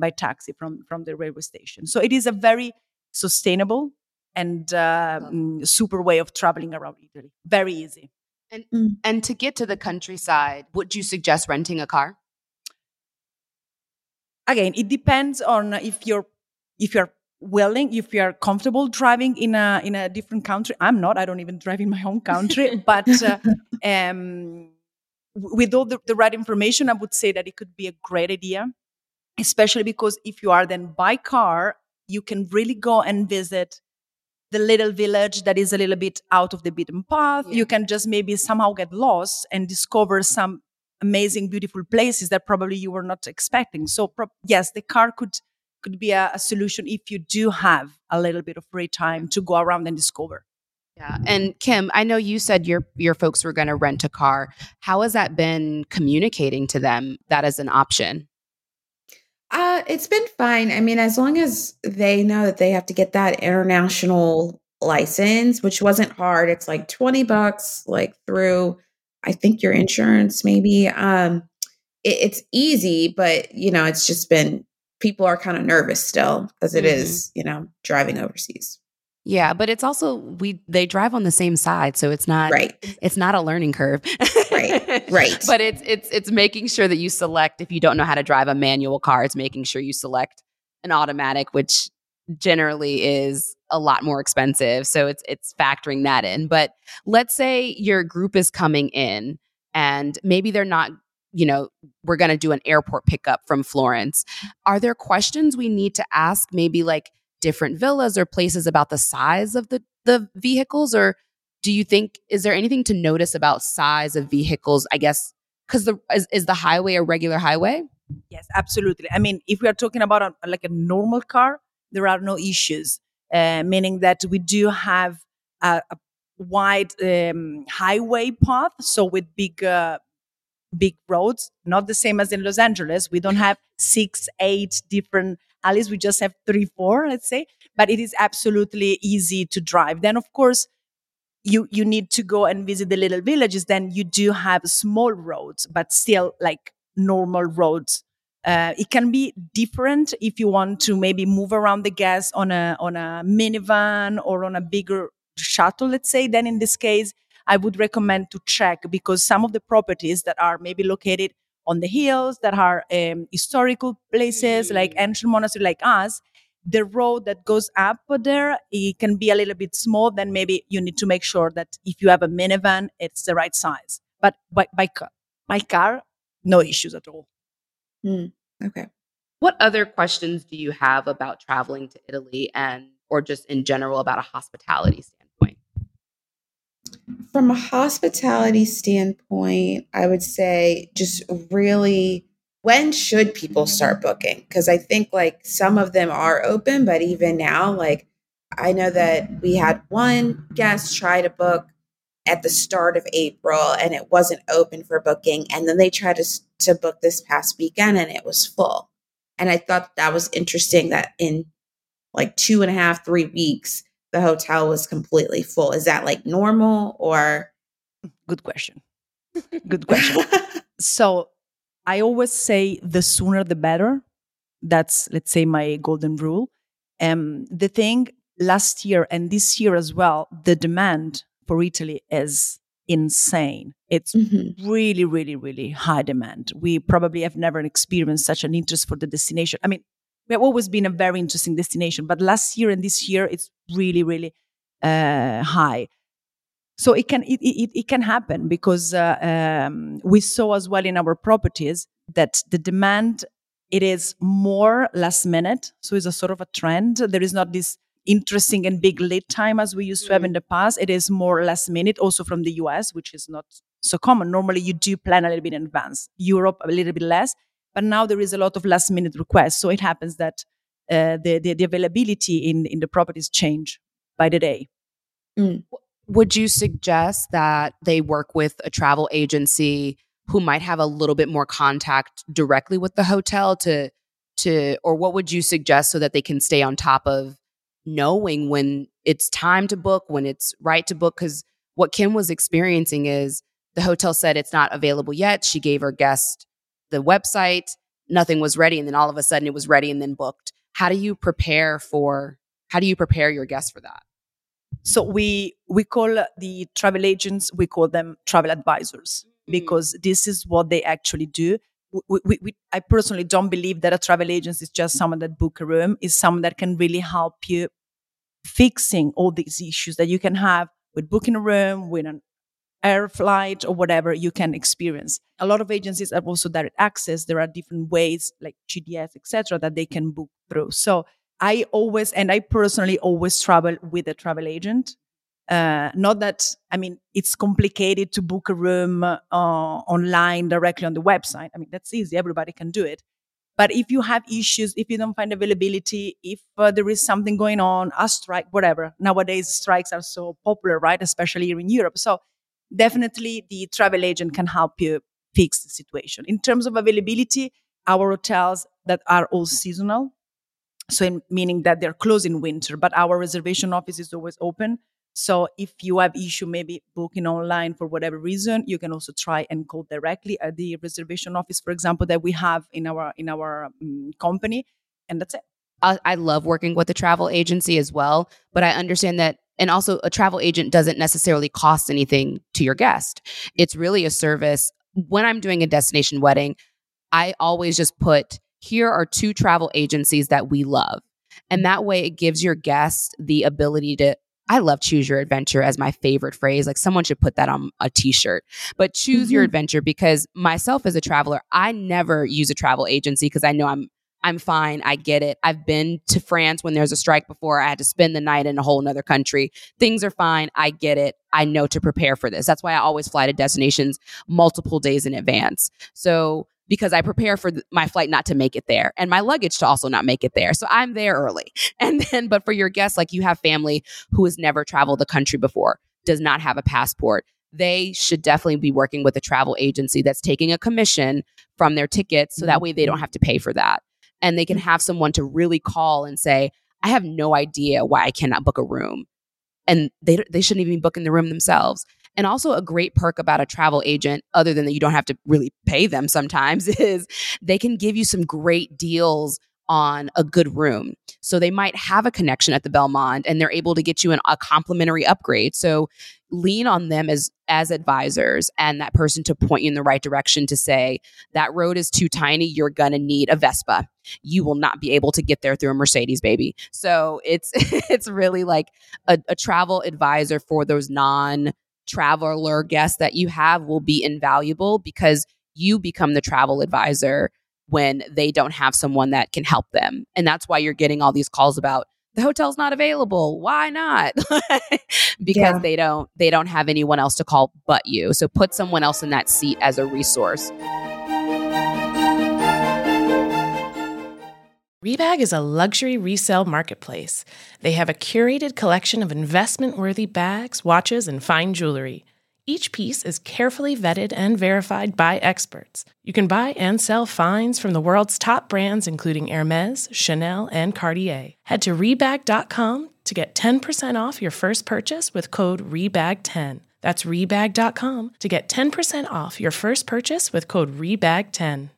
by taxi from from the railway station. So it is a very sustainable and uh, super way of traveling around italy. Very easy. And mm. and to get to the countryside, would you suggest renting a car? Again, it depends on if you're if you're willing, if you're comfortable driving in a in a different country. I'm not. I don't even drive in my home country, but uh, um, with all the, the right information, I would say that it could be a great idea, especially because if you are then by car, you can really go and visit the little village that is a little bit out of the beaten path. Yeah. You can just maybe somehow get lost and discover some amazing, beautiful places that probably you were not expecting. So pro- yes, the car could could be a, a solution if you do have a little bit of free time to go around and discover. Yeah. And Kim, I know you said your your folks were going to rent a car. How has that been communicating to them that as an option? Uh, it's been fine. I mean, as long as they know that they have to get that international license, which wasn't hard. It's like 20 bucks, like through, I think your insurance, maybe. Um, it, it's easy, but you know, it's just been people are kind of nervous still as it mm-hmm. is, you know, driving overseas. Yeah, but it's also we they drive on the same side, so it's not right. It's not a learning curve. right. Right. But it's it's it's making sure that you select if you don't know how to drive a manual car, it's making sure you select an automatic, which generally is a lot more expensive. So it's it's factoring that in. But let's say your group is coming in and maybe they're not you know, we're going to do an airport pickup from Florence. Are there questions we need to ask maybe like different villas or places about the size of the the vehicles? Or do you think is there anything to notice about size of vehicles i guess because the is, is the highway a regular highway? Yes absolutely. I mean if we are talking about a, like a normal car there are no issues uh, meaning that we do have a, a wide um, highway path so with big uh, big roads not the same as in los angeles we don't have six eight different alleys. we just have three, four, let's say. But it is absolutely easy to drive. Then, of course, you you need to go and visit the little villages. Then you do have small roads, but still like normal roads. Uh, it can be different if you want to maybe move around the gas on a on a minivan or on a bigger shuttle. Let's say. Then in this case, I would recommend to check because some of the properties that are maybe located on the hills that are um, historical places like mm. ancient monastery like us the road that goes up there it can be a little bit small then maybe you need to make sure that if you have a minivan it's the right size. But by, by, car, by car no issues at all. Mm, okay. What other questions do you have about traveling to italy and or just in general about a hospitality standpoint from a hospitality standpoint, I would say just really when should people start booking? Because I think like some of them are open, but even now, like I know that we had one guest try to book at the start of April and it wasn't open for booking. And then they tried to, to book this past weekend and it was full. And I thought that was interesting that in like two and a half, three weeks, the hotel was completely full. Is that like normal or? Good question. Good question. so I always say the sooner the better. That's let's say my golden rule. Um, the thing last year and this year as well, the demand for Italy is insane. It's mm-hmm. really, really, really high demand. We probably have never experienced such an interest for the destination. I mean, we have always been a very interesting destination, but last year and this year, it's really, really uh, high. So it can it, it, it can happen because uh, um, we saw as well in our properties that the demand it is more last minute. So it's a sort of a trend. There is not this interesting and big lead time as we used to have in the past. It is more last minute, also from the US, which is not so common. Normally, you do plan a little bit in advance. Europe, a little bit less. But now there is a lot of last minute requests. So it happens that uh, the, the, the, availability in, in the properties change by the day. Mm. Would you suggest that they work with a travel agency who might have a little bit more contact directly with the hotel to to or what would you suggest so that they can stay on top of knowing when it's time to book, when it's right to book. Because what Kim was experiencing is the hotel said it's not available yet. She gave her guest the website, nothing was ready. And then all of a sudden it was ready and then booked. How do you prepare for, how do you prepare your guests for that? So we, we call the travel agents, we call them travel advisors mm-hmm. because this is what they actually do we, we, we, I personally don't believe that a travel agent is just someone that book a room. Is someone that can really help you fixing all these issues that you can have with booking a room, with an air flight or whatever you can experience. A lot of agencies have also direct access. There are different ways like GDS, etc., that they can book through. So I always, and I personally always travel with a travel agent uh, not that, I mean, it's complicated to book a room uh, online directly on the website. I mean, that's easy. Everybody can do it. But if you have issues, if you don't find availability, if uh, there is something going on, a strike, whatever. Nowadays, strikes are so popular, right? Especially here in Europe. So definitely the travel agent can help you fix the situation. In terms of availability, our hotels that are all seasonal, so in, meaning that they're closed in winter, but our reservation office is always open. So if you have issue maybe booking online for whatever reason, you can also try and call directly at the reservation office, for example, that we have in our in our um, company, and that's it. I, I love working with a travel agency as well, but I understand that and also a travel agent doesn't necessarily cost anything to your guest. It's really a service. When I'm doing a destination wedding, I always just put here are two travel agencies that we love. And that way it gives your guest the ability to I love choose your adventure as my favorite phrase. Like someone should put that on a t-shirt. But choose mm-hmm. your adventure because myself as a traveler, I never use a travel agency because I know I'm I'm fine. I get it. I've been to France when there's a strike before. I had to spend the night in a whole other country. Things are fine. I get it. I know to prepare for this. That's why I always fly to destinations multiple days in advance. So because I prepare for my flight not to make it there and my luggage to also not make it there. So I'm there early. And then, but for your guests, like you have family who has never traveled the country before, does not have a passport, they should definitely be working with a travel agency that's taking a commission from their tickets. So that mm-hmm. way they don't have to pay for that. And they can mm. have someone to really call and say, I have no idea why I cannot book a room. And they, they shouldn't even be booking the room themselves. And also, a great perk about a travel agent, other than that you don't have to really pay them sometimes, is they can give you some great deals on a good room. So they might have a connection at the Belmond and they're able to get you an, a complimentary upgrade. So lean on them as as advisors and that person to point you in the right direction to say that road is too tiny you're going to need a Vespa. You will not be able to get there through a Mercedes baby. So it's it's really like a, a travel advisor for those non traveler guests that you have will be invaluable because you become the travel advisor when they don't have someone that can help them. And that's why you're getting all these calls about the hotel's not available. Why not? because yeah. they don't they don't have anyone else to call but you. So put someone else in that seat as a resource. Rebag is a luxury resale marketplace. They have a curated collection of investment worthy bags, watches, and fine jewelry. Each piece is carefully vetted and verified by experts. You can buy and sell finds from the world's top brands, including Hermes, Chanel, and Cartier. Head to Rebag.com to get 10% off your first purchase with code REBAG10. That's rebag.com to get 10% off your first purchase with code REBAG10.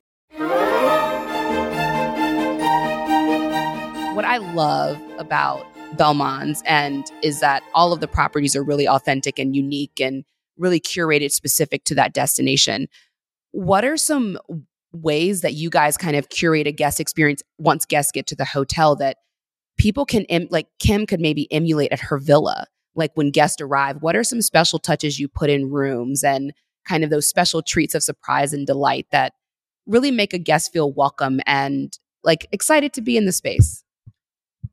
What I love about Belmonds and is that all of the properties are really authentic and unique and really curated specific to that destination. What are some ways that you guys kind of curate a guest experience once guests get to the hotel that people can like Kim could maybe emulate at her villa? Like when guests arrive, what are some special touches you put in rooms and kind of those special treats of surprise and delight that really make a guest feel welcome and like excited to be in the space?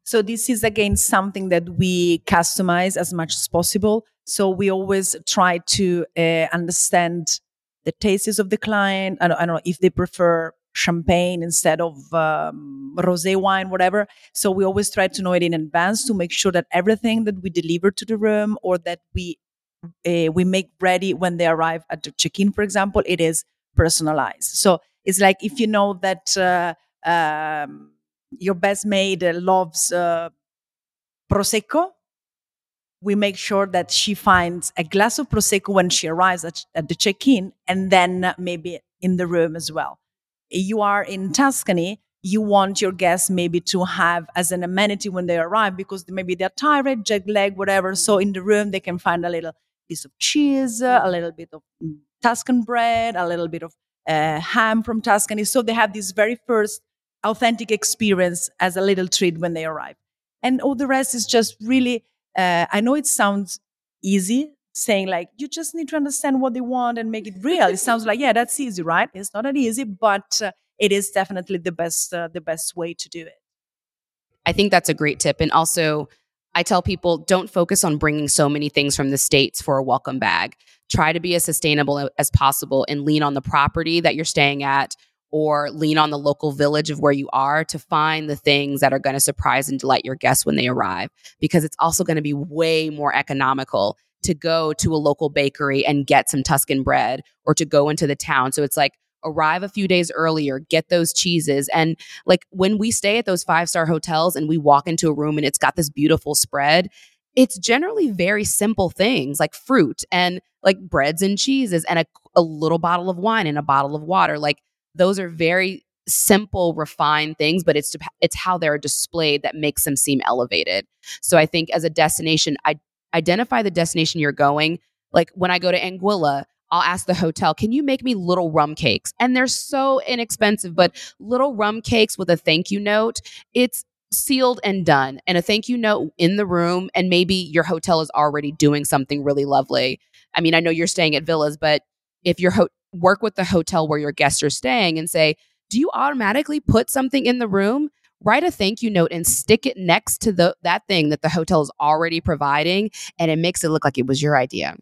So this is again something that we customize as much as possible. So we always try to uh, understand the tastes of the client. I don't, I don't, know if they prefer champagne instead of um, rosé wine, whatever. So we always try to know it in advance to make sure that everything that we deliver to the room or that we uh, we make ready when they arrive at the check-in, for example, it is personalized. So it's like if you know that. Uh, um, your best maid loves uh, prosecco we make sure that she finds a glass of prosecco when she arrives at, at the check-in and then maybe in the room as well. You are in tuscany you want your guests maybe to have as an amenity when they arrive because maybe they're tired jet lag whatever so in the room they can find a little piece of cheese a little bit of tuscan bread a little bit of uh, ham from tuscany. So they have this very first authentic experience as a little treat when they arrive. And all the rest is just really, uh, I know it sounds easy saying like, you just need to understand what they want and make it real. it sounds like, yeah, that's easy, right? It's not that easy, but uh, it is definitely the best, uh, the best way to do it. I think that's a great tip. And also, I tell people don't focus on bringing so many things from the States for a welcome bag. Try to be as sustainable as possible and lean on the property that you're staying at or lean on the local village of where you are to find the things that are going to surprise and delight your guests when they arrive. Because it's also going to be way more economical to go to a local bakery and get some Tuscan bread or to go into the town. So it's like, arrive a few days earlier, get those cheeses. And like when we stay at those five star hotels and we walk into a room and it's got this beautiful spread, it's generally very simple things like fruit and like breads and cheeses and a, a little bottle of wine and a bottle of water. Like those are very simple refined things but it's it's how they're displayed that makes them seem elevated so i think as a destination i identify the destination you're going like when i go to anguilla I'll ask the hotel, can you make me little rum cakes? And they're so inexpensive, but little rum cakes with a thank you note, it's sealed and done. And a thank you note in the room. And maybe your hotel is already doing something really lovely. I mean, I know you're staying at villas, but if your ho- work with the hotel where your guests are staying and say, do you automatically put something in the room? Write a thank you note and stick it next to the that thing that the hotel is already providing, and it makes it look like it was your idea.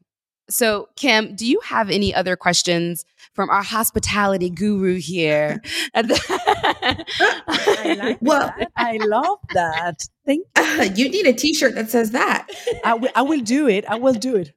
So, Kim, do you have any other questions from our hospitality guru here? I like well, that. I love that. Thank you. Uh, you need a T-shirt that says that. I, w- I will do it. I will do it.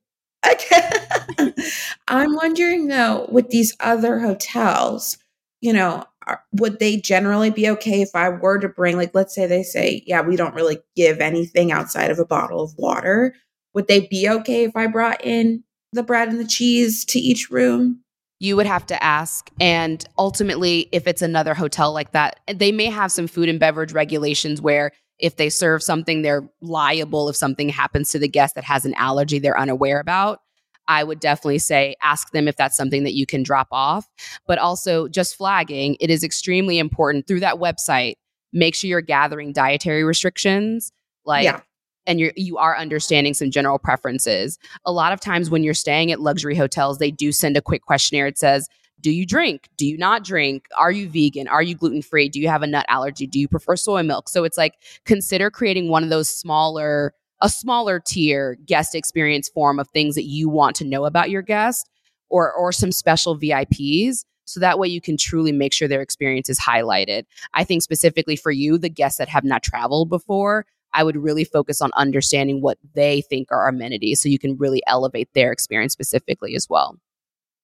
I'm wondering though, with these other hotels, you know, are, would they generally be okay if I were to bring, like, let's say they say, yeah, we don't really give anything outside of a bottle of water. Would they be okay if I brought in the bread and the cheese to each room? You would have to ask. And ultimately, if it's another hotel like that, they may have some food and beverage regulations where if they serve something, they're liable if something happens to the guest that has an allergy they're unaware about. I would definitely say ask them if that's something that you can drop off. But also, just flagging, it is extremely important through that website. Make sure you're gathering dietary restrictions, like, yeah. and you're you are understanding some general preferences. A lot of times when you're staying at luxury hotels, they do send a quick questionnaire. It says, do you drink? Do you not drink? Are you vegan? Are you gluten free? Do you have a nut allergy? Do you prefer soy milk? So it's like consider creating one of those smaller, a smaller tier guest experience form of things that you want to know about your guest or or some special VIPs. So that way you can truly make sure their experience is highlighted. I think specifically for you, the guests that have not traveled before, I would really focus on understanding what they think are amenities so you can really elevate their experience specifically as well.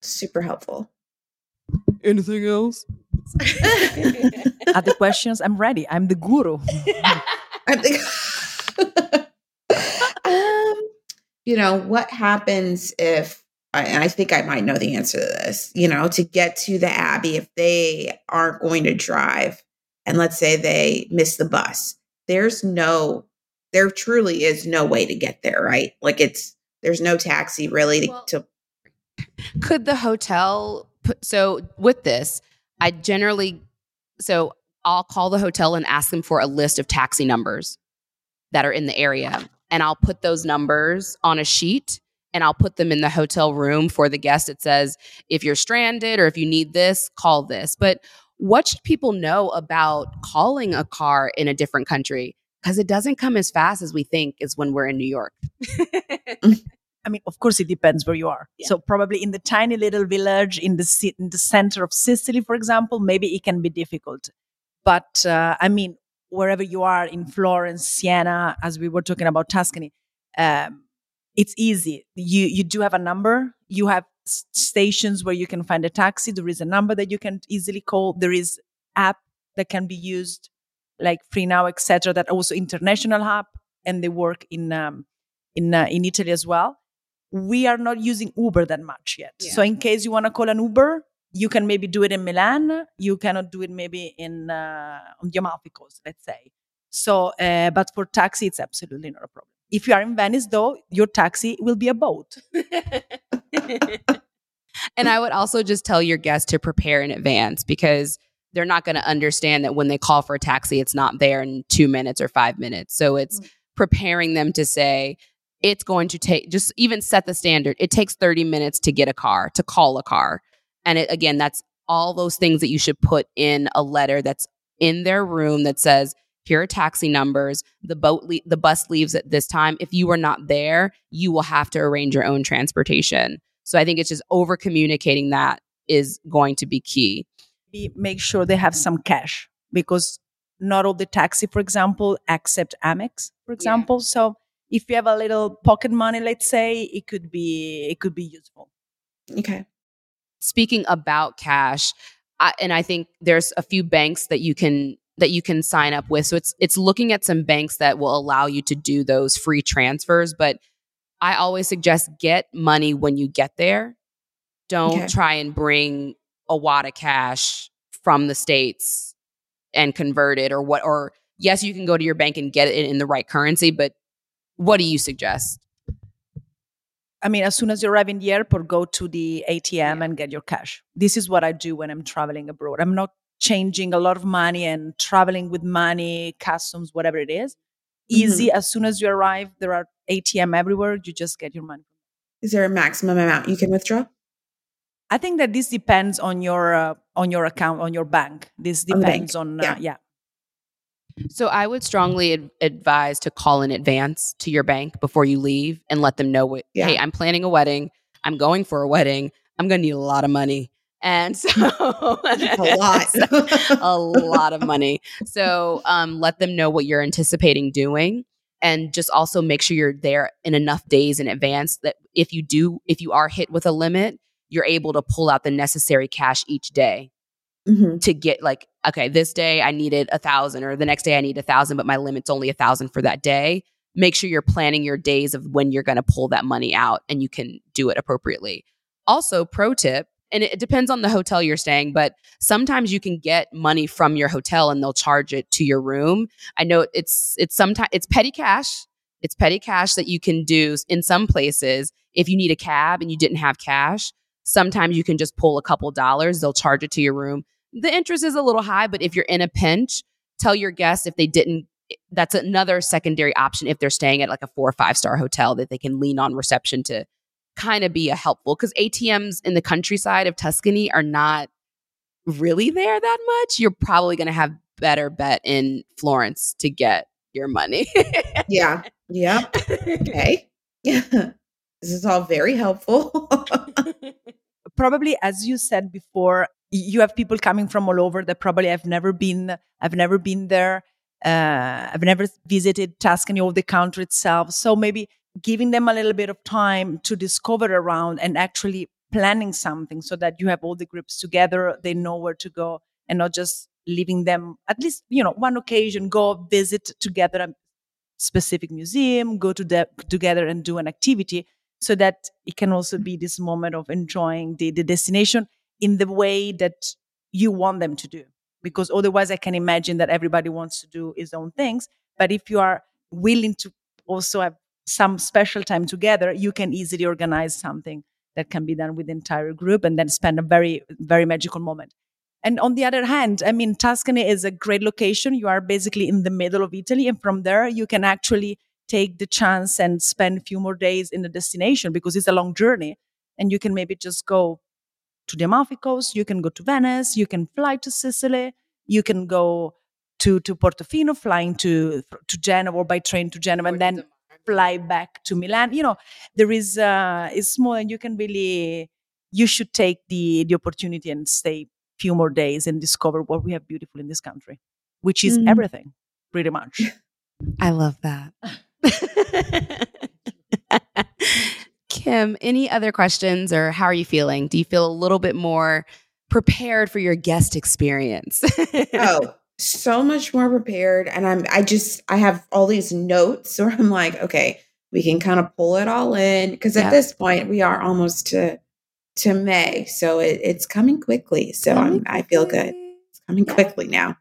Super helpful. Anything else? Other questions? I'm ready. I'm the guru. I think. um, you know, what happens if, and I think I might know the answer to this, you know, to get to the Abbey, if they aren't going to drive and let's say they miss the bus, there's no, there truly is no way to get there, right? Like it's, there's no taxi really to, well, to could the hotel put, so with this i generally so i'll call the hotel and ask them for a list of taxi numbers that are in the area. And i'll put those numbers on a sheet and i'll put them in the hotel room for the guest it says if you're stranded or if you need this call this. But what should people know about calling a car in a different country? Because it doesn't come as fast as we think is when we're in new york I mean, of course, it depends where you are. Yeah. So probably in the tiny little village in the in the center of Sicily, for example, maybe it can be difficult. But uh, I mean, wherever you are in Florence, Siena, as we were talking about Tuscany, um, it's easy. You you do have a number. You have stations where you can find a taxi. There is a number that you can easily call. There is app that can be used, like FreeNow, etc. That also international app, and they work in um, in uh, in Italy as well we are not using Uber that much yet. Yeah. So in case you want to call an Uber, you can maybe do it in Milan. You cannot do it maybe in uh, on the Amalfi Coast, let's say. So, uh, but for taxi, it's absolutely not a problem. If you are in Venice, though, your taxi will be a boat. and I would also just tell your guests to prepare in advance because they're not going to understand that when they call for a taxi, it's not there in two minutes or five minutes. So it's mm-hmm. preparing them to say, it's going to take just even set the standard. It takes 30 minutes to get a car, to call a car. And it, again, that's all those things that you should put in a letter that's in their room that says, here are taxi numbers. The boat, le- the bus leaves at this time. If you are not there, you will have to arrange your own transportation. So I think it's just over communicating that is going to be key. Make sure they have some cash because not all the taxi, for example, accept Amex, for example. Yeah. So if you have a little pocket money, let's say, it could be it could be useful. Okay. Speaking about cash, I, and I think there's a few banks that you can that you can sign up with. So it's it's looking at some banks that will allow you to do those free transfers, but I always suggest get money when you get there. Don't okay. try and bring a wad of cash from the states and convert it or what or yes, you can go to your bank and get it in the right currency, but what do you suggest? I mean, as soon as you arrive in the airport, go to the ATM yeah. and get your cash. This is what I do when I'm traveling abroad. I'm not changing a lot of money and traveling with money, customs, whatever it is. Easy. Mm-hmm. As soon as you arrive, there are ATM everywhere. You just get your money. Is there a maximum amount you can withdraw? I think that this depends on your uh, on your account on your bank. This depends on, bank. on uh, yeah. yeah. So I would strongly ad- advise to call in advance to your bank before you leave and let them know what, yeah. hey, I'm planning a wedding. I'm going for a wedding. I'm going to need a lot of money. And so a lot, a lot of money. So um, let them know what you're anticipating doing. And just also make sure you're there in enough days in advance that if you do, if you are hit with a limit, you're able to pull out the necessary cash each day mm-hmm. to get like, okay, this day I needed a thousand or the next day I need a thousand, but my limit's only a thousand for that day. Make sure you're planning your days of when you're going to pull that money out and you can do it appropriately. Also, pro tip, and it depends on the hotel you're staying, but sometimes you can get money from your hotel and they'll charge it to your room. I know it's it's sometimes it's petty cash. It's petty cash that you can do in some places if you need a cab and you didn't have cash. Sometimes you can just pull a couple dollars, they'll charge it to your room. The interest is a little high, but if you're in a pinch, tell your guests if they didn't that's another secondary option if they're staying at like a four or five star hotel that they can lean on reception to kind of be a helpful because ATMs in the countryside of Tuscany are not really there that much. You're probably going to have better bet in Florence to get your money. yeah. Yeah. Okay. Yeah. This is all very helpful. probably, as you said before, you have people coming from all over that probably have never been. I've never been there. Uh, I've never visited Tuscany or the country itself. So maybe giving them a little bit of time to discover around and actually planning something so that you have all the groups together, they know where to go, and not just leaving them at least you know one occasion go visit together a specific museum, go to the, together and do an activity so that it can also be this moment of enjoying the, the destination in the way that you want them to do. Because otherwise, I can imagine that everybody wants to do his own things. But if you are willing to also have some special time together, you can easily organize something that can be done with the entire group and then spend a very, very magical moment. And on the other hand, I mean, Tuscany is a great location. You are basically in the middle of Italy. And from there, you can actually take the chance and spend a few more days in the destination because it's a long journey. And you can maybe just go to the Amalfi Coast, you can go to Venice, you can fly to Sicily, you can go to, to Portofino, flying to, to Genoa or by train to Genoa, and then fly back to Milan. You know, there is, uh, it's small and you can really, you should take the, the opportunity and stay few more days and discover what we have beautiful in this country, which is mm. everything, pretty much. I love that. Kim, any other questions or how are you feeling? Do you feel a little bit more prepared for your guest experience? oh, so much more prepared. And I'm, I just, I have all these notes where I'm like, okay, we can kind of pull it all in. Cause at this point, we are almost to to May. So it, it's coming quickly. So I'm, I feel good. It's coming yeah. quickly now.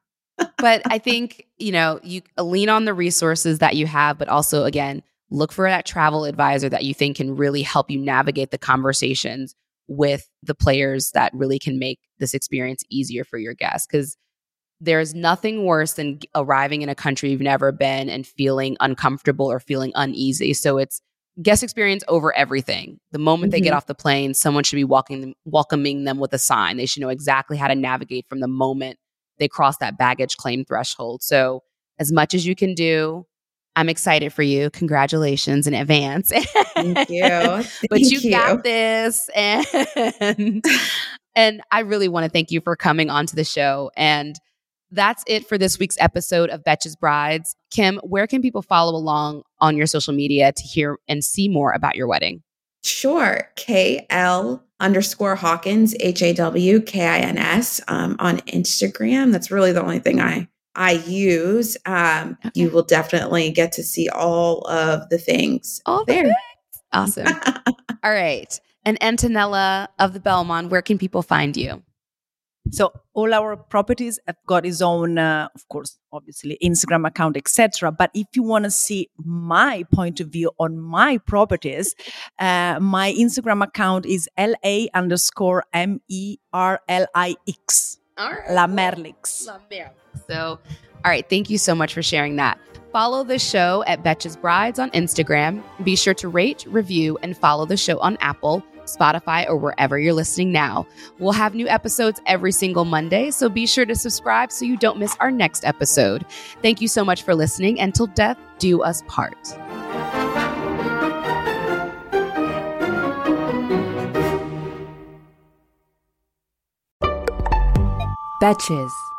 but I think, you know, you lean on the resources that you have, but also, again, look for that travel advisor that you think can really help you navigate the conversations with the players that really can make this experience easier for your guests. Because there's nothing worse than arriving in a country you've never been and feeling uncomfortable or feeling uneasy. So it's guest experience over everything. The moment mm-hmm. they get mm-hmm. off the plane, someone should be walking them, welcoming them with a sign. They should know exactly how to navigate from the moment they cross that baggage claim threshold. So, as much as you can do, I'm excited for you. Congratulations in advance. Thank you. but thank you, you got this and and I really want to thank you for coming onto the show and that's it for this week's episode of Betches Brides. Kim, where can people follow along on your social media to hear and see more about your wedding? Sure. KL underscore Hawkins, H A W K I N S um, on Instagram. That's really the only thing I I use. Um, okay. You will definitely get to see all of the things all there. Things. Awesome. all right. And Antonella of the Belmond, where can people find you? So all our properties have got its own, uh, of course, obviously Instagram account, etc. But if you want to see my point of view on my properties, uh, my Instagram account is la underscore m e r l i x. La Merlix. La Merlix. So, all right. Thank you so much for sharing that. Follow the show at Betches Brides on Instagram. Be sure to rate, review, and follow the show on Apple. Spotify, or wherever you're listening now. We'll have new episodes every single Monday, so be sure to subscribe so you don't miss our next episode. Thank you so much for listening. Until death do us part. Betches.